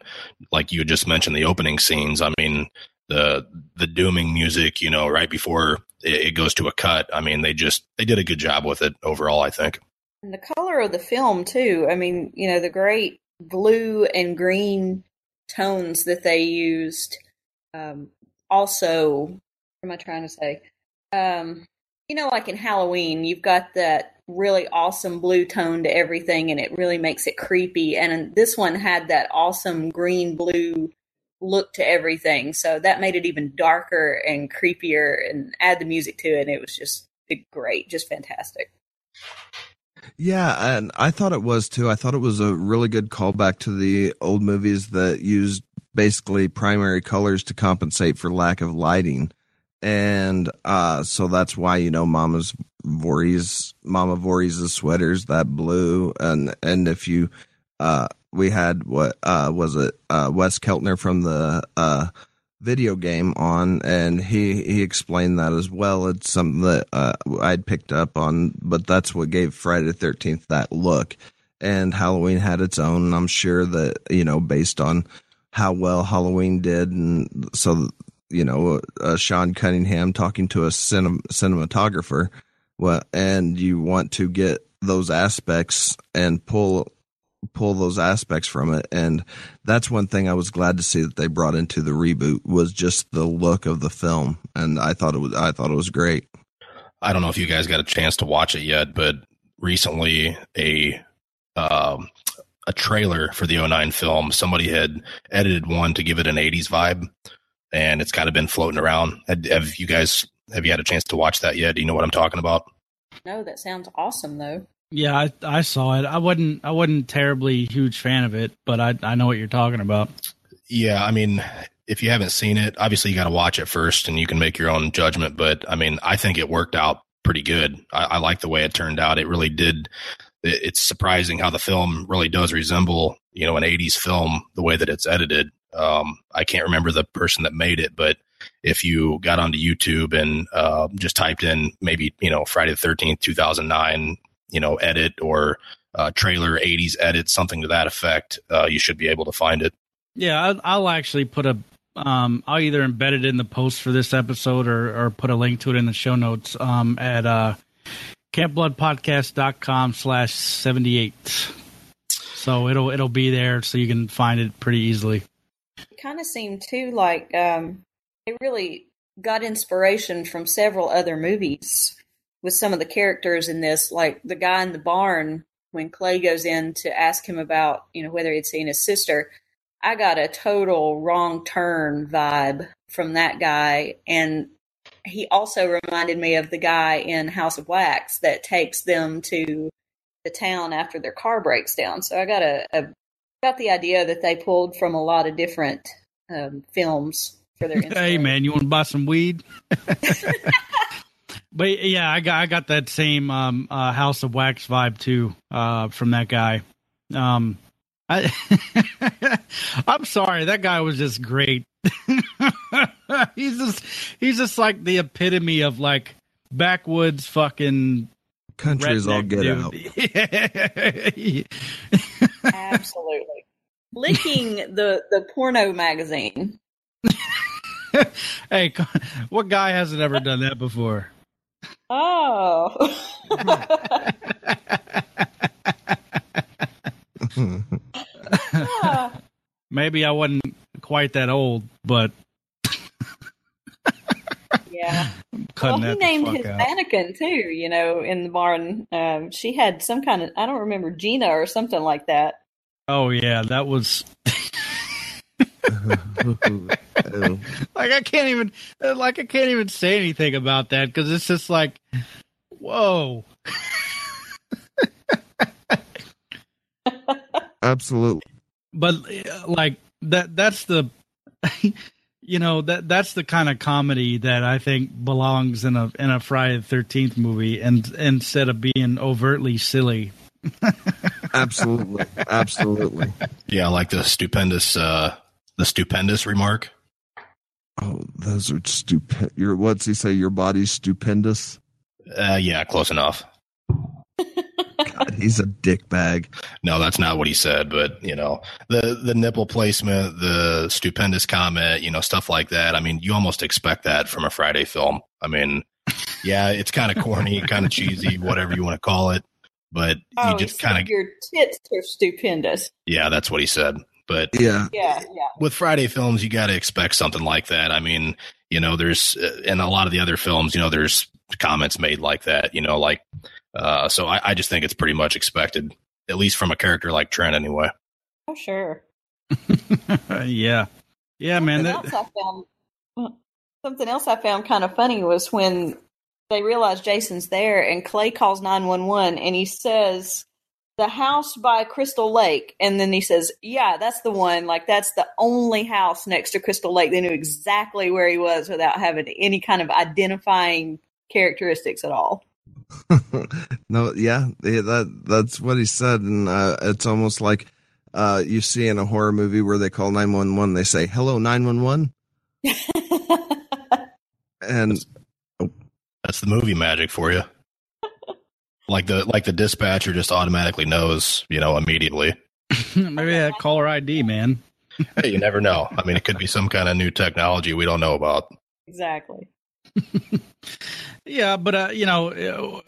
like you just mentioned, the opening scenes. I mean, the the dooming music, you know, right before it, it goes to a cut. I mean, they just they did a good job with it overall. I think. And the color of the film too. I mean, you know, the great blue and green tones that they used. Um, also, what am I trying to say? Um, you know, like in Halloween, you've got that really awesome blue tone to everything, and it really makes it creepy. And this one had that awesome green blue look to everything, so that made it even darker and creepier. And add the music to it, and it was just great, just fantastic. Yeah, and I thought it was too. I thought it was a really good callback to the old movies that used basically primary colors to compensate for lack of lighting. And uh so that's why you know Mama's Voorhees Mama Voorhees' sweaters that blue. And and if you uh we had what uh was it uh Wes Keltner from the uh video game on and he he explained that as well. It's something that uh i'd picked up on but that's what gave friday the 13th that look. And halloween had its own i'm sure that you know based on how well halloween did and so you know uh, sean cunningham talking to a cinem- cinematographer well and you want to get those aspects and pull pull those aspects from it. And that's one thing i was glad to see that they brought into the reboot was just the look of the film. And i thought it was i thought it was great. I don't know if you guys got a chance to watch it yet, but recently a um, a trailer for the 09 film, somebody had edited one to give it an 80s vibe, and it's kind of been floating around. Have have you guys have you had a chance to watch that yet? Do you know what I'm talking about? No, that sounds awesome though. yeah i i saw it i wasn't i wasn't terribly huge fan of it but i i know what you're talking about Yeah, I mean, if you haven't seen it, obviously you got to watch it first, and you can make your own judgment. But I mean, I think it worked out pretty good. I, I like the way it turned out. It really did. It, it's surprising how the film really does resemble, you know, an '80s film the way that it's edited. Um, I can't remember the person that made it, but if you got onto YouTube and uh, just typed in maybe you know Friday the Thirteenth, two thousand nine, you know, edit or uh, trailer '80s edit, something to that effect, uh, you should be able to find it. Yeah, I'll, actually put a. Um, I'll either embed it in the post for this episode or, or put a link to it in the show notes um, at uh, campbloodpodcast.com slash 78. So it'll it'll be there so you can find it pretty easily. It kind of seemed too like um, they really got inspiration from several other movies with some of the characters in this, like the guy in the barn when Clay goes in to ask him about, you know, whether he'd seen his sister. I got a total wrong turn vibe from that guy. And he also reminded me of the guy in House of Wax that takes them to the town after their car breaks down. So I got a, a got the idea that they pulled from a lot of different um, films for their hey man, you want to buy some weed? but yeah, I got I got that same um, uh, House of Wax vibe too uh, from that guy. Um, I I'm sorry, that guy was just great. he's just he's just like the epitome of like backwoods fucking countries all redneck get dude. out Absolutely. Licking the, the porno magazine. hey, what guy hasn't ever done that before? Oh. Maybe I wasn't quite that old, but Yeah. cutting well, he named his out. mannequin too. You know, in the barn, um, she had some kind of I don't remember Gina or something like that. Oh yeah, that was like I can't even like I can't even say anything about that because it's just like, whoa. Absolutely. but uh, like that that's the you know that that's the kind of comedy that I think belongs in a in a Friday the Thirteenth movie, and instead of being overtly silly. Absolutely. Absolutely. Yeah, I like the stupendous, uh, the stupendous remark. Oh, those are stupid. Your what's he say? Your body's stupendous. Uh, yeah, close enough. God, he's a dick bag. No, that's not what he said, but you know, the the nipple placement, the stupendous comment, you know, stuff like that. I mean, you almost expect that from a Friday film. I mean, yeah, it's kind of corny, kind of cheesy, whatever you want to call it, but Oh, you just kind of your tits are stupendous. yeah, that's what he said. But Yeah. Yeah, yeah. with Friday films, you got to expect something like that. I mean, you know, there's uh, in a lot of the other films, you know, there's comments made like that, you know, like uh, so I, I just think it's pretty much expected, at least from a character like Trent, anyway. Oh, sure. yeah, yeah, man. Something That, else I found. Something else I found kind of funny was when they realize Jason's there, and Clay calls nine one one, and he says, "The house by Crystal Lake," and then he says, "Yeah, that's the one. Like that's the only house next to Crystal Lake." They knew exactly where he was without having any kind of identifying characteristics at all. no, yeah, yeah, that that's what he said, and uh, it's almost like uh, you see in a horror movie where they call nine one one. They say hello nine one one, and That's the movie magic for you. Like the like the dispatcher just automatically knows, you know, immediately. maybe that caller ID, man. Hey, you never know. I mean, it could be some kind of new technology we don't know about. exactly. Yeah, but uh, you know, uh,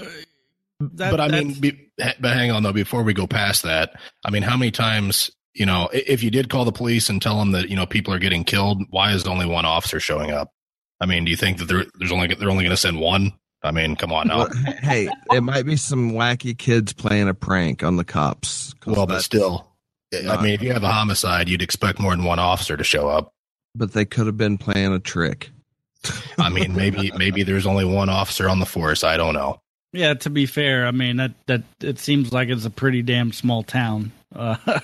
that, but I that's- mean, be, but hang on though. Before we go past that, I mean, how many times, you know, if you did call the police and tell them that you know people are getting killed, why is only one officer showing up? I mean, do you think that there, there's only they're only going to send one? I mean, come on now. Well, hey, it might be some wacky kids playing a prank on the cops. Well, but that's- still, I mean, if you have a homicide, you'd expect more than one officer to show up. but they could have been playing a trick. I mean, maybe maybe there's only one officer on the force. I don't know. yeah. To be fair, I mean that that it seems like it's a pretty damn small town. Uh,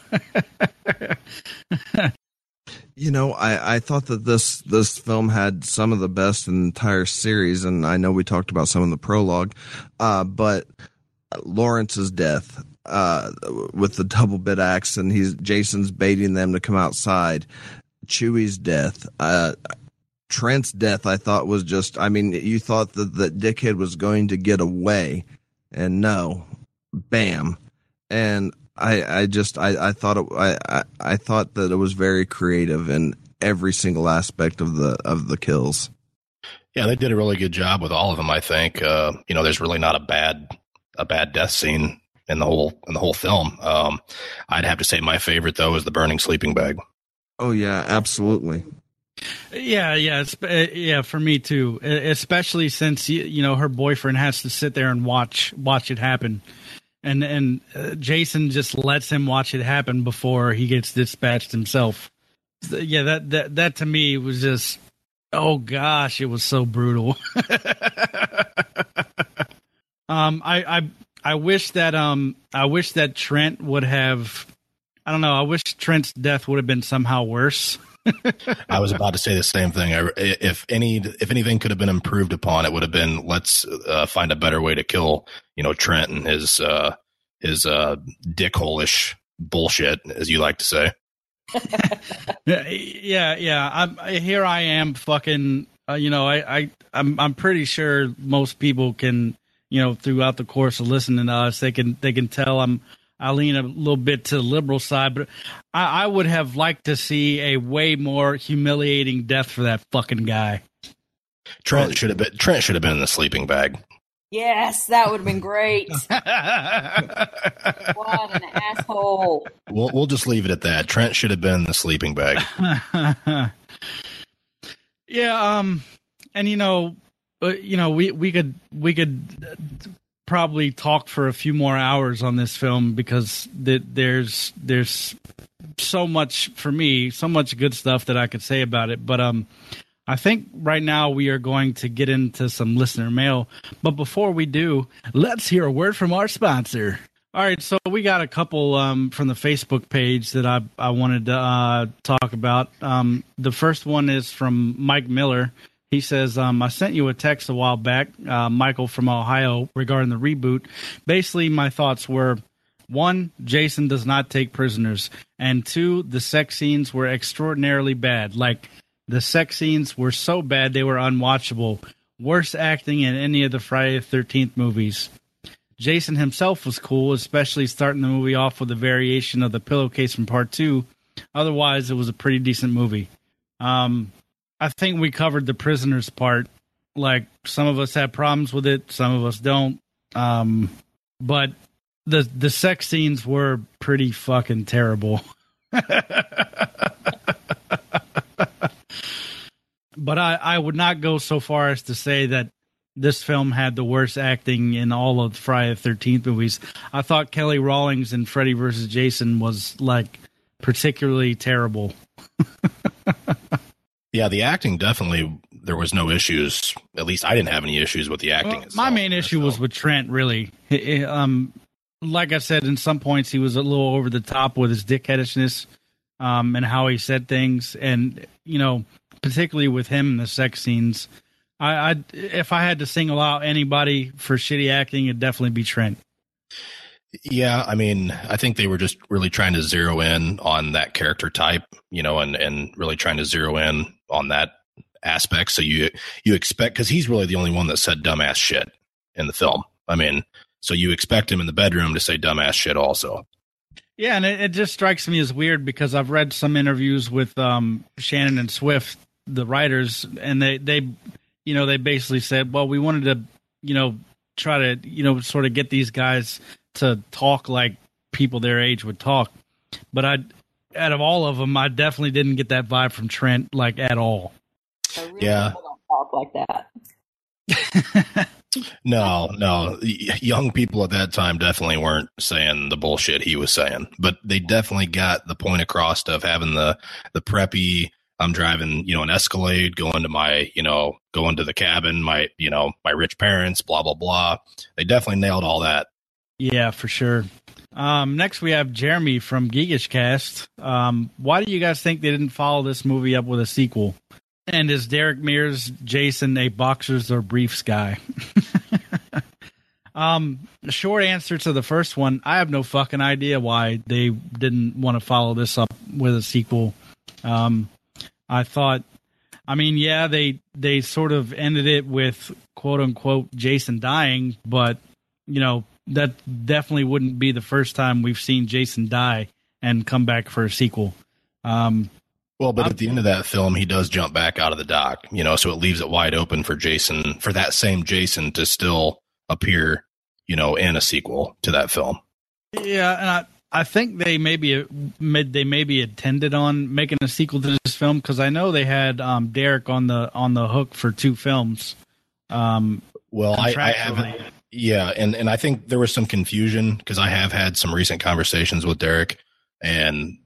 You know, I, I thought that this this film had some of the best in the entire series, and I know we talked about some in the prologue, uh, but Lawrence's death uh, with the double bit axe, and he's Jason's baiting them to come outside. Chewie's death, uh, Trent's death, I thought was just. I mean, you thought that the dickhead was going to get away, and no, bam, and I, I just I, I thought it, I, I I thought that it was very creative in every single aspect of the of the kills. Yeah, they did a really good job with all of them. I think. Uh, you know, there's really not a bad a bad death scene in the whole in the whole film. Um, I'd have to say my favorite though is the burning sleeping bag. Oh yeah, absolutely. Yeah, yeah, uh, yeah, for me too. Especially since you, you know her boyfriend has to sit there and watch watch it happen, and and uh, Jason just lets him watch it happen before he gets dispatched himself. So, yeah, that that that to me was just oh gosh, it was so brutal. um, I I I wish that um I wish that Trent would have. I don't know. I wish Trent's death would have been somehow worse. I was about to say the same thing. I, if any if anything could have been improved upon, it would have been let's uh, find a better way to kill you know Trent and his uh, his uh, dickhole-ish bullshit, as you like to say. Yeah, yeah. I'm here. I am fucking. Uh, you know, I, I, I'm, I'm pretty sure most people can, you know, throughout the course of listening to us, they can, they can tell I'm, I lean a little bit to the liberal side, but I, I would have liked to see a way more humiliating death for that fucking guy. Trent should have been Trent should have been in the sleeping bag. Yes, that would have been great. what an asshole. We'll we'll just leave it at that. Trent should have been in the sleeping bag. yeah, um, and you know, uh, you know, we we could we could probably talk for a few more hours on this film because th- there's there's so much for me, so much good stuff that I could say about it. But um, I think right now we are going to get into some listener mail. But before we do, let's hear a word from our sponsor. All right, so we got a couple um, from the Facebook page that I I wanted to uh, talk about. Um, the first one is from Mike Miller. He says, um, I sent you a text a while back, uh, Michael from Ohio, regarding the reboot. Basically, my thoughts were one, Jason does not take prisoners, and two, the sex scenes were extraordinarily bad. Like, the sex scenes were so bad they were unwatchable. Worst acting in any of the Friday the 13th movies. Jason himself was cool, especially starting the movie off with a variation of the pillowcase from part two. Otherwise, it was a pretty decent movie. Um, I think we covered the prisoners part. Like some of us have problems with it, some of us don't. Um, but the the sex scenes were pretty fucking terrible. but I, I would not go so far as to say that this film had the worst acting in all of Friday the Thirteenth movies. I thought Kelly Rawlings in Freddy vs. Jason was like particularly terrible. yeah, the acting definitely there was no issues. At least I didn't have any issues with the acting. Well, my main issue was with Trent. Really, um, like I said, in some points he was a little over the top with his dickheadishness, um, and how he said things, and you know, particularly with him in the sex scenes. I, I if I had to single out anybody for shitty acting, it'd definitely be Trent. Yeah, I mean, I think they were just really trying to zero in on that character type, you know, and and really trying to zero in on that aspect. So you you expect because he's really the only one that said dumbass shit in the film. I mean, so you expect him in the bedroom to say dumbass shit also. Yeah, and it, it just strikes me as weird because I've read some interviews with um, Shannon and Swift, the writers, and they they you know, they basically said, well, we wanted to, you know, try to, you know, sort of get these guys to talk like people their age would talk. But I, out of all of them, I definitely didn't get that vibe from Trent, like at all. really Yeah. Don't talk like that. No, no. Young people at that time definitely weren't saying the bullshit he was saying, but they definitely got the point across of having the the preppy. I'm driving, you know, an Escalade, going to my, you know, going to the cabin, my, you know, my rich parents, blah blah blah. They definitely nailed all that. Yeah, for sure. Um, next, we have Jeremy from Geekish Cast. Um, why do you guys think they didn't follow this movie up with a sequel? And is Derek Mears Jason a boxers or briefs guy? um, short answer to the first one, I have no fucking idea why they didn't want to follow this up with a sequel. Um, I thought, I mean, yeah, they they sort of ended it with quote unquote Jason dying, but you know that definitely wouldn't be the first time we've seen Jason die and come back for a sequel. Um, Well, but at the end of that film, he does jump back out of the dock, you know, so it leaves it wide open for Jason, for that same Jason to still appear, you know, in a sequel to that film. yeah, and I I think they maybe they maybe intended on making a sequel to this film because I know they had um, Derek on the on the hook for two films. Um, Well, I, I haven't. Yeah, and and I think there was some confusion because I have had some recent conversations with Derek, and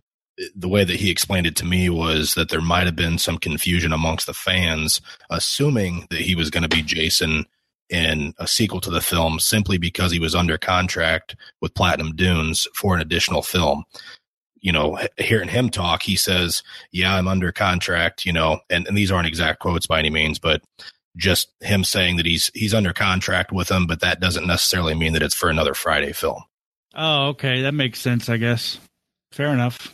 the way that he explained it to me was that there might have been some confusion amongst the fans, assuming that he was going to be Jason in a sequel to the film simply because he was under contract with Platinum Dunes for an additional film. You know, hearing him talk, he says, "Yeah, I'm under contract." You know, and, and these aren't exact quotes by any means, but just him saying that he's he's under contract with them, but that doesn't necessarily mean that it's for another Friday film. oh, okay, that makes sense. I guess. Fair enough.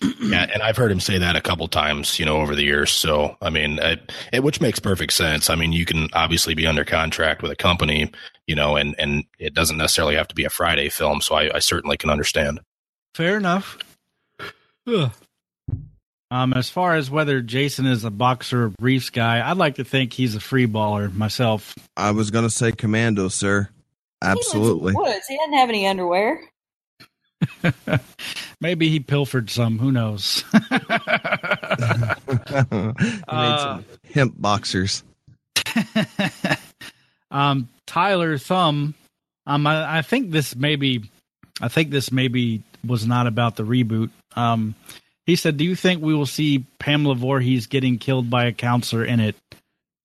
yeah, and I've heard him say that a couple times, you know, over the years. So, I mean, it, it, which makes perfect sense. I mean, you can obviously be under contract with a company, you know, and and it doesn't necessarily have to be a Friday film. So, I, I certainly can understand. Fair enough. Ugh. Um, as far as whether Jason is a boxer or briefs guy, I'd like to think he's a free baller myself. I was gonna say commando, sir. Absolutely. He lives in the woods. He doesn't have any underwear. Maybe he pilfered some. Who knows? he made some hemp boxers. um, Tyler Thumb. Um, I, I think this maybe, I think this maybe was not about the reboot. Um, he said, "Do you think we will see Pamela Voorhees getting killed by a counselor in it?"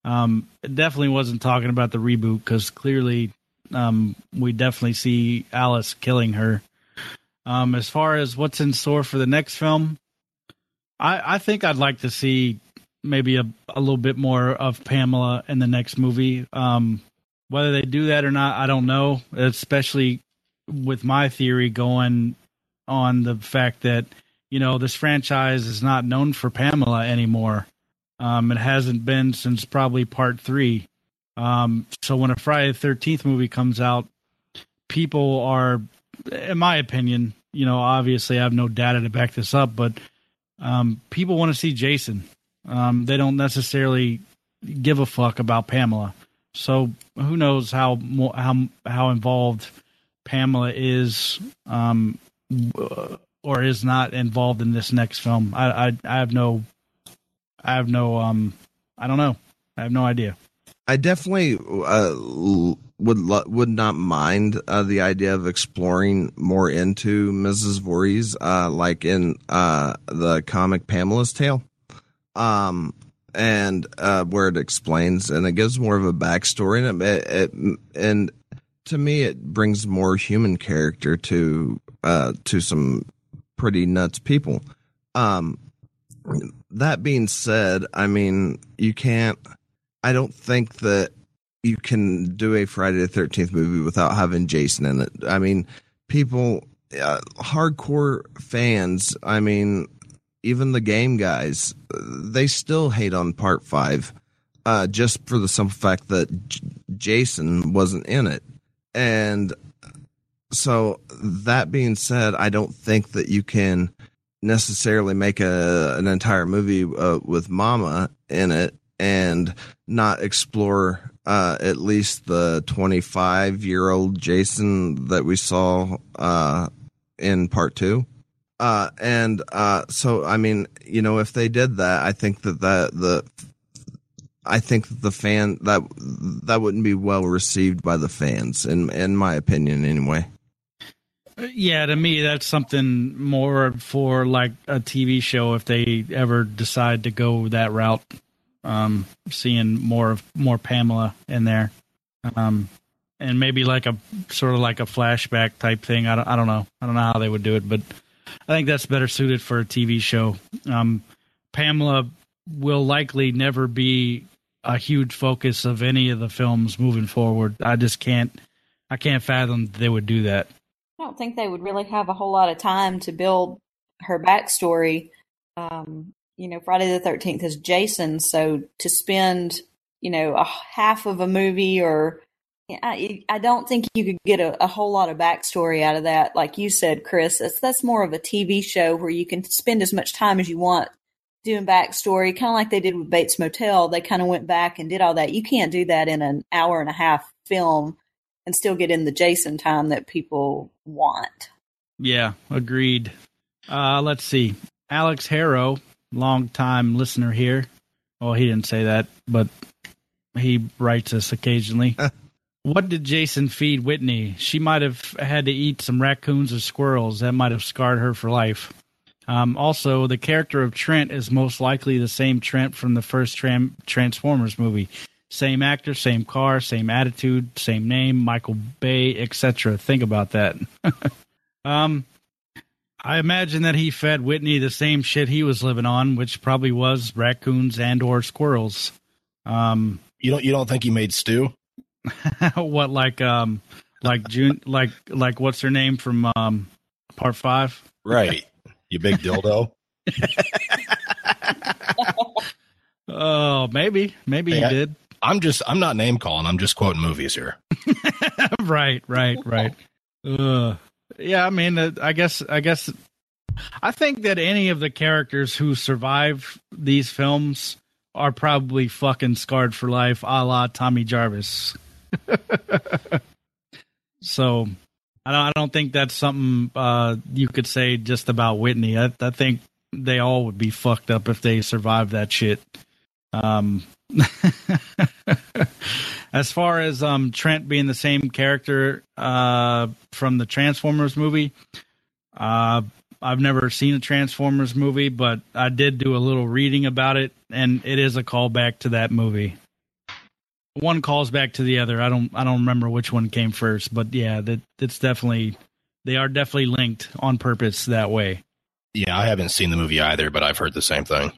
Um, it definitely wasn't talking about the reboot because clearly, um, we definitely see Alice killing her. Um, as far as what's in store for the next film, I, I think I'd like to see maybe a, a little bit more of Pamela in the next movie. Um, whether they do that or not, I don't know. Especially with my theory going on the fact that you know this franchise is not known for Pamela anymore. Um, it hasn't been since probably part three. Um, so when a Friday the Thirteenth movie comes out, people are, in my opinion, you know, obviously I have no data to back this up, but um, people want to see Jason. Um, they don't necessarily give a fuck about Pamela. So who knows how how how involved Pamela is um, or is not involved in this next film. I, I I have no I have no um I don't know. I have no idea. I definitely uh, would lo- would not mind uh, the idea of exploring more into Mrs. Voorhees, uh, like in uh, the comic Pamela's Tale, um, and uh, where it explains and it gives more of a backstory, and it, it, and to me it brings more human character to uh, to some pretty nuts people. Um, that being said, I mean you can't. I don't think that you can do a Friday the Thirteenth movie without having Jason in it. I mean, people, uh, hardcore fans. I mean, even the game guys, they still hate on Part Five, uh, just for the simple fact that J- Jason wasn't in it. And so, that being said, I don't think that you can necessarily make a an entire movie uh, with Mama in it and not explore uh, at least the 25 year old Jason that we saw uh, in part two. Uh, and uh, so, I mean, you know, if they did that, I think that the, the I think the fan that that wouldn't be well received by the fans, in in my opinion, anyway. Yeah, to me, that's something more for like a TV show if they ever decide to go that route. Um, seeing more of more Pamela in there, um, and maybe like a sort of like a flashback type thing. I don't, I don't know. I don't know how they would do it, but I think that's better suited for a TV show. Um, Pamela will likely never be a huge focus of any of the films moving forward. I just can't, I can't fathom they would do that. Don't think they would really have a whole lot of time to build her backstory. Um, you know, Friday the 13th is Jason. So to spend, you know, a half of a movie or I, I don't think you could get a, a, whole lot of backstory out of that. Like you said, Chris, that's, that's more of a TV show where you can spend as much time as you want doing backstory, kind of like they did with Bates Motel. They kind of went back and did all that. You can't do that in an hour and a half film and still get in the Jason time that people want. Yeah, agreed. Uh, let's see. Alex Harrow long time listener here. Well, he didn't say that, but he writes us occasionally. what did Jason feed Whitney? She might have had to eat some raccoons or squirrels. That might have scarred her for life. Um, also, the character of Trent is most likely the same Trent from the first Tram- Transformers movie. Same actor, same car, same attitude, same name, Michael Bay, etc. Think about that. um, I imagine that he fed Whitney the same shit he was living on, which probably was raccoons and or squirrels. Um, you don't you don't think he made stew? what like um like June like like what's her name from um part five? Right. You big dildo. oh, maybe. Maybe Hey, he I- did. I'm just I'm not name calling. I'm just quoting movies here. right, right, right. Uh, yeah, I mean, uh, I guess, I guess I think that any of the characters who survive these films are probably fucking scarred for life, a la Tommy Jarvis. so I don't, I don't think that's something uh, you could say just about Whitney. I, I think they all would be fucked up if they survived that shit. Um, as far as um, Trent being the same character uh, from the Transformers movie, uh, I've never seen a Transformers movie, but I did do a little reading about it, and it is a callback to that movie. One calls back to the other. I don't I don't remember which one came first, but yeah, that it's definitely they are definitely linked on purpose that way. Yeah, I haven't seen the movie either, but I've heard the same thing.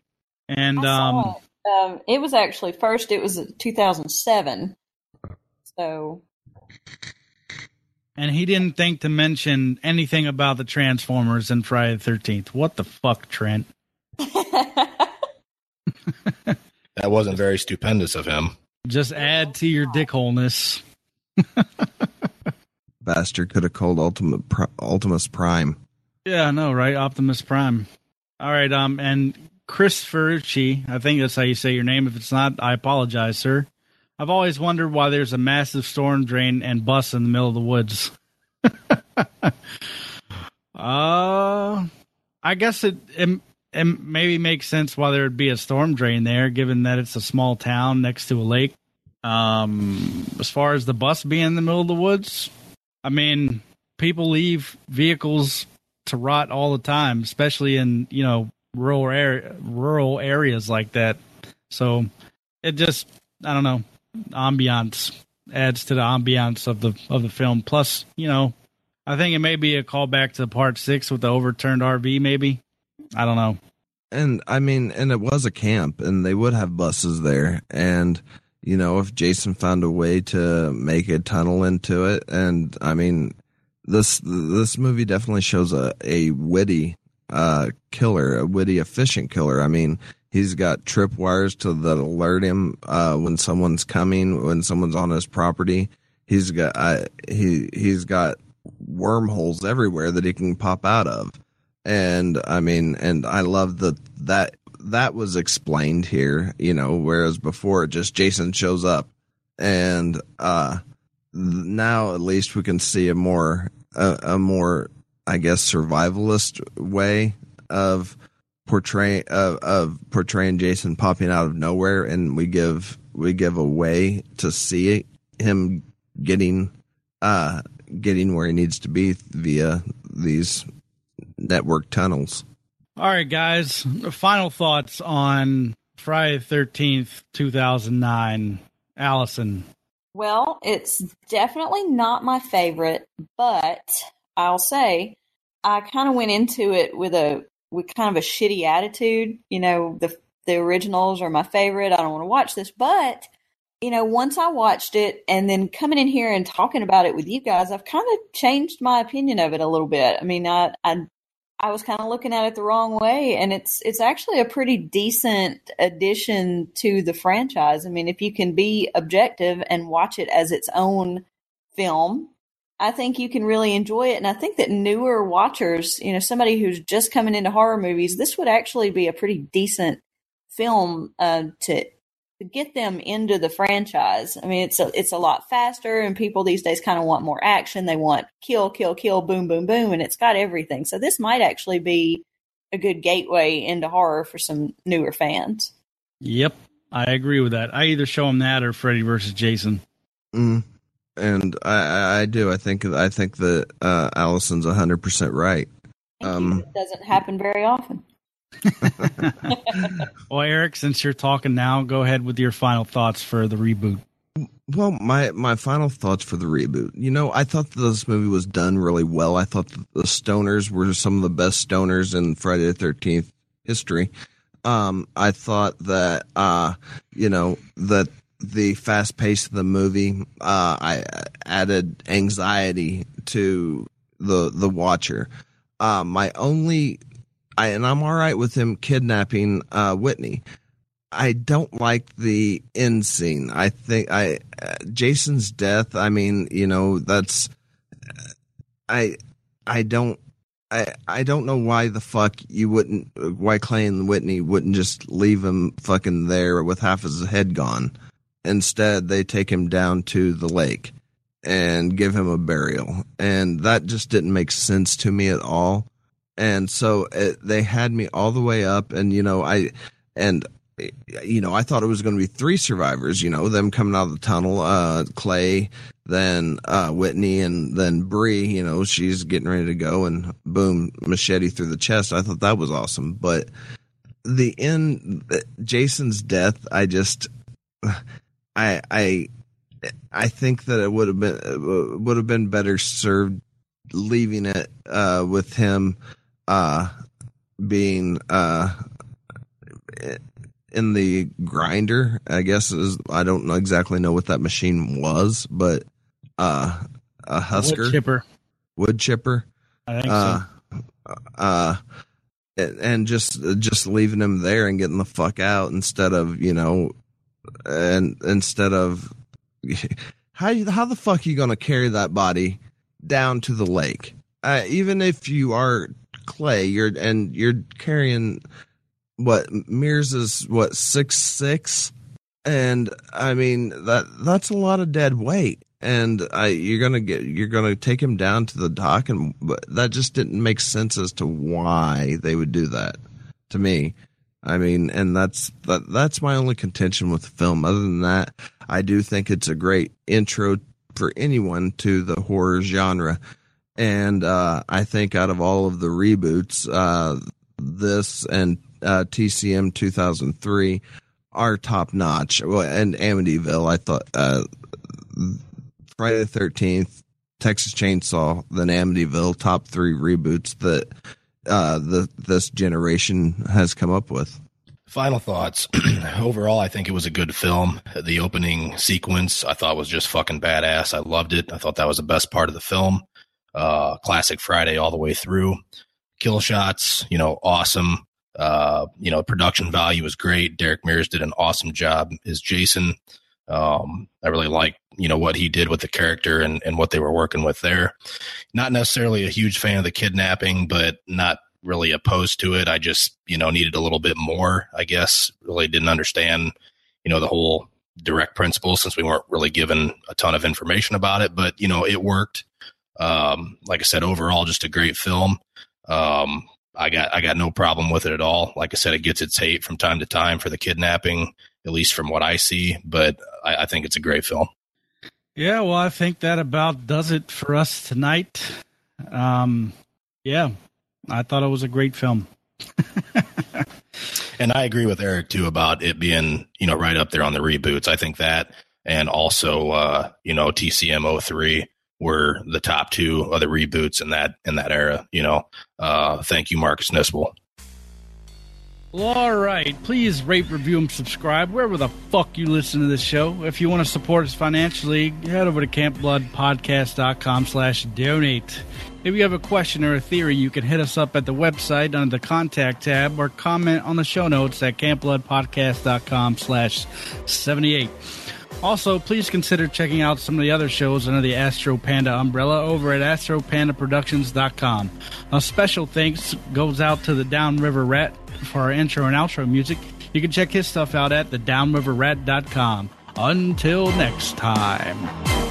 And I saw um, it. Um, it was actually first. It was 2007. So and he didn't think to mention anything about the Transformers in Friday the Thirteenth. What the fuck, Trent? That wasn't very stupendous of him. Just add to your dickholeness. Bastard could have called Ultimate Pri- Ultimus Prime. Yeah, I know, right? Optimus Prime. All right, um, and Chris Ferrucci, I think that's how you say your name. If it's not, I apologize, sir. I've always wondered why there's a massive storm drain and bus in the middle of the woods. uh, I guess it, it it maybe makes sense why there would be a storm drain there, given that it's a small town next to a lake. Um, as far as the bus being in the middle of the woods, I mean, people leave vehicles to rot all the time, especially in you know rural area, rural areas like that. So it just I don't know ambiance adds to the ambiance of the of the film. Plus, you know, I think it may be a callback to part six with the overturned RV. Maybe I don't know. And I mean, and it was a camp, and they would have buses there. And you know, if Jason found a way to make a tunnel into it, and I mean, this this movie definitely shows a a witty uh killer, a witty, efficient killer. I mean, he's got tripwires to that alert him uh when someone's coming, when someone's on his property. He's got uh, he he's got wormholes everywhere that he can pop out of and I mean, and I love that that that was explained here, you know, whereas before it just Jason shows up, and uh now at least we can see a more a, a more I guess survivalist way of portraying of, of portraying Jason popping out of nowhere, and we give we give a way to see him getting uh getting where he needs to be via these network tunnels. All right, guys. Final thoughts on Friday Thirteenth, two thousand nine. Allison. Well, it's definitely not my favorite, but I'll say I kind of went into it with a with kind of a shitty attitude. You know, the the originals are my favorite. I don't want to watch this, but you know, once I watched it and then coming in here and talking about it with you guys, I've kind of changed my opinion of it a little bit. I mean, I I I was kind of looking at it the wrong way, and it's it's actually a pretty decent addition to the franchise. I mean, if you can be objective and watch it as its own film, I think you can really enjoy it. And I think that newer watchers, you know, somebody who's just coming into horror movies, this would actually be a pretty decent film uh, to to get them into the franchise. I mean, it's a, it's a lot faster, and people these days kind of want more action. They want kill, kill, kill, boom, boom, boom, and it's got everything. So this might actually be a good gateway into horror for some newer fans. Yep, I agree with that. I either show them that or Freddy versus Jason. Mm. And I, I, I do. I think I think that uh, Allison's hundred percent right. Thank you. Um, It doesn't happen very often. Well, Eric, since you're talking now, go ahead with your final thoughts for the reboot. Well, my my final thoughts for the reboot. You know, I thought that this movie was done really well. I thought that the stoners were some of the best stoners in Friday the Thirteenth history. Um, I thought that uh, you know that the fast pace of the movie uh, I added anxiety to the the watcher. Uh, my only, I and I'm all right with him kidnapping uh, Whitney. I don't like the end scene. I think I uh, Jason's death. I mean, you know, that's I I don't I I don't know why the fuck you wouldn't why Clay and Whitney wouldn't just leave him fucking there with half his head gone. Instead, they take him down to the lake and give him a burial, and that just didn't make sense to me at all. And so it, they had me all the way up, and you know I and you know I thought it was going to be three survivors. You know them coming out of the tunnel, uh, Clay, then uh, Whitney, and then Bree. You know she's getting ready to go, and boom, machete through the chest. I thought that was awesome, but the end, Jason's death, I just, I, I, I think that it would have been would have been better served leaving it uh, with him uh, being uh, in the grinder. I guess is I don't know exactly know what that machine was, but uh, a Husker Wood chipper. wood chipper. I think Uh, so. uh, and and just just leaving him there and getting the fuck out instead of you know, and instead of how how the fuck are you gonna carry that body down to the lake? Uh, even if you are Clay, you're and you're carrying what Mears is what six six, and I mean that that's a lot of dead weight. And I, you're gonna get, you're gonna take him down to the dock, and that just didn't make sense as to why they would do that to me. I mean, and that's that, that's my only contention with the film. Other than that, I do think it's a great intro for anyone to the horror genre. And uh, I think out of all of the reboots, uh, this and uh, TCM 2003 are top notch. Well, and Amityville, I thought uh, Friday the 13th, Texas Chainsaw, then Amityville, top three reboots that uh, the this generation has come up with. Final thoughts. Overall, I think it was a good film. The opening sequence I thought was just fucking badass. I loved it. I thought that was the best part of the film. Uh, classic Friday all the way through. Kill shots, you know, awesome. Uh, you know, production value was great. Derek Mears did an awesome job as Jason. Um, I really like, you know, what he did with the character and, and what they were working with there. Not necessarily a huge fan of the kidnapping, but not really opposed to it. I just, you know, needed a little bit more, I guess. Really didn't understand, you know, the whole direct principle since we weren't really given a ton of information about it, but, you know, it worked. Um, like I said, overall, just a great film. Um, I got, I got no problem with it at all. Like I said, it gets its hate from time to time for the kidnapping, at least from what I see, but I, I think it's a great film. Yeah, well, I think that about does it for us tonight. Um, yeah, I thought it was a great film. And I agree with Eric too about it being, you know, right up there on the reboots. I think that and also uh, you know, TCM 03 were the top two of the reboots in that in that era, you know. Uh thank you, Marcus Nispel. All right. Please rate, review, and subscribe wherever the fuck you listen to this show. If you want to support us financially, head over to campbloodpodcast.com slash donate. If you have a question or a theory, you can hit us up at the website under the contact tab or comment on the show notes at campbloodpodcast.com slash 78. Also, please consider checking out some of the other shows under the Astro Panda umbrella over at astropandaproductions.com. A special thanks goes out to the Downriver Rat for our intro and outro music. You can check his stuff out at thedownriverrat.com. Until next time.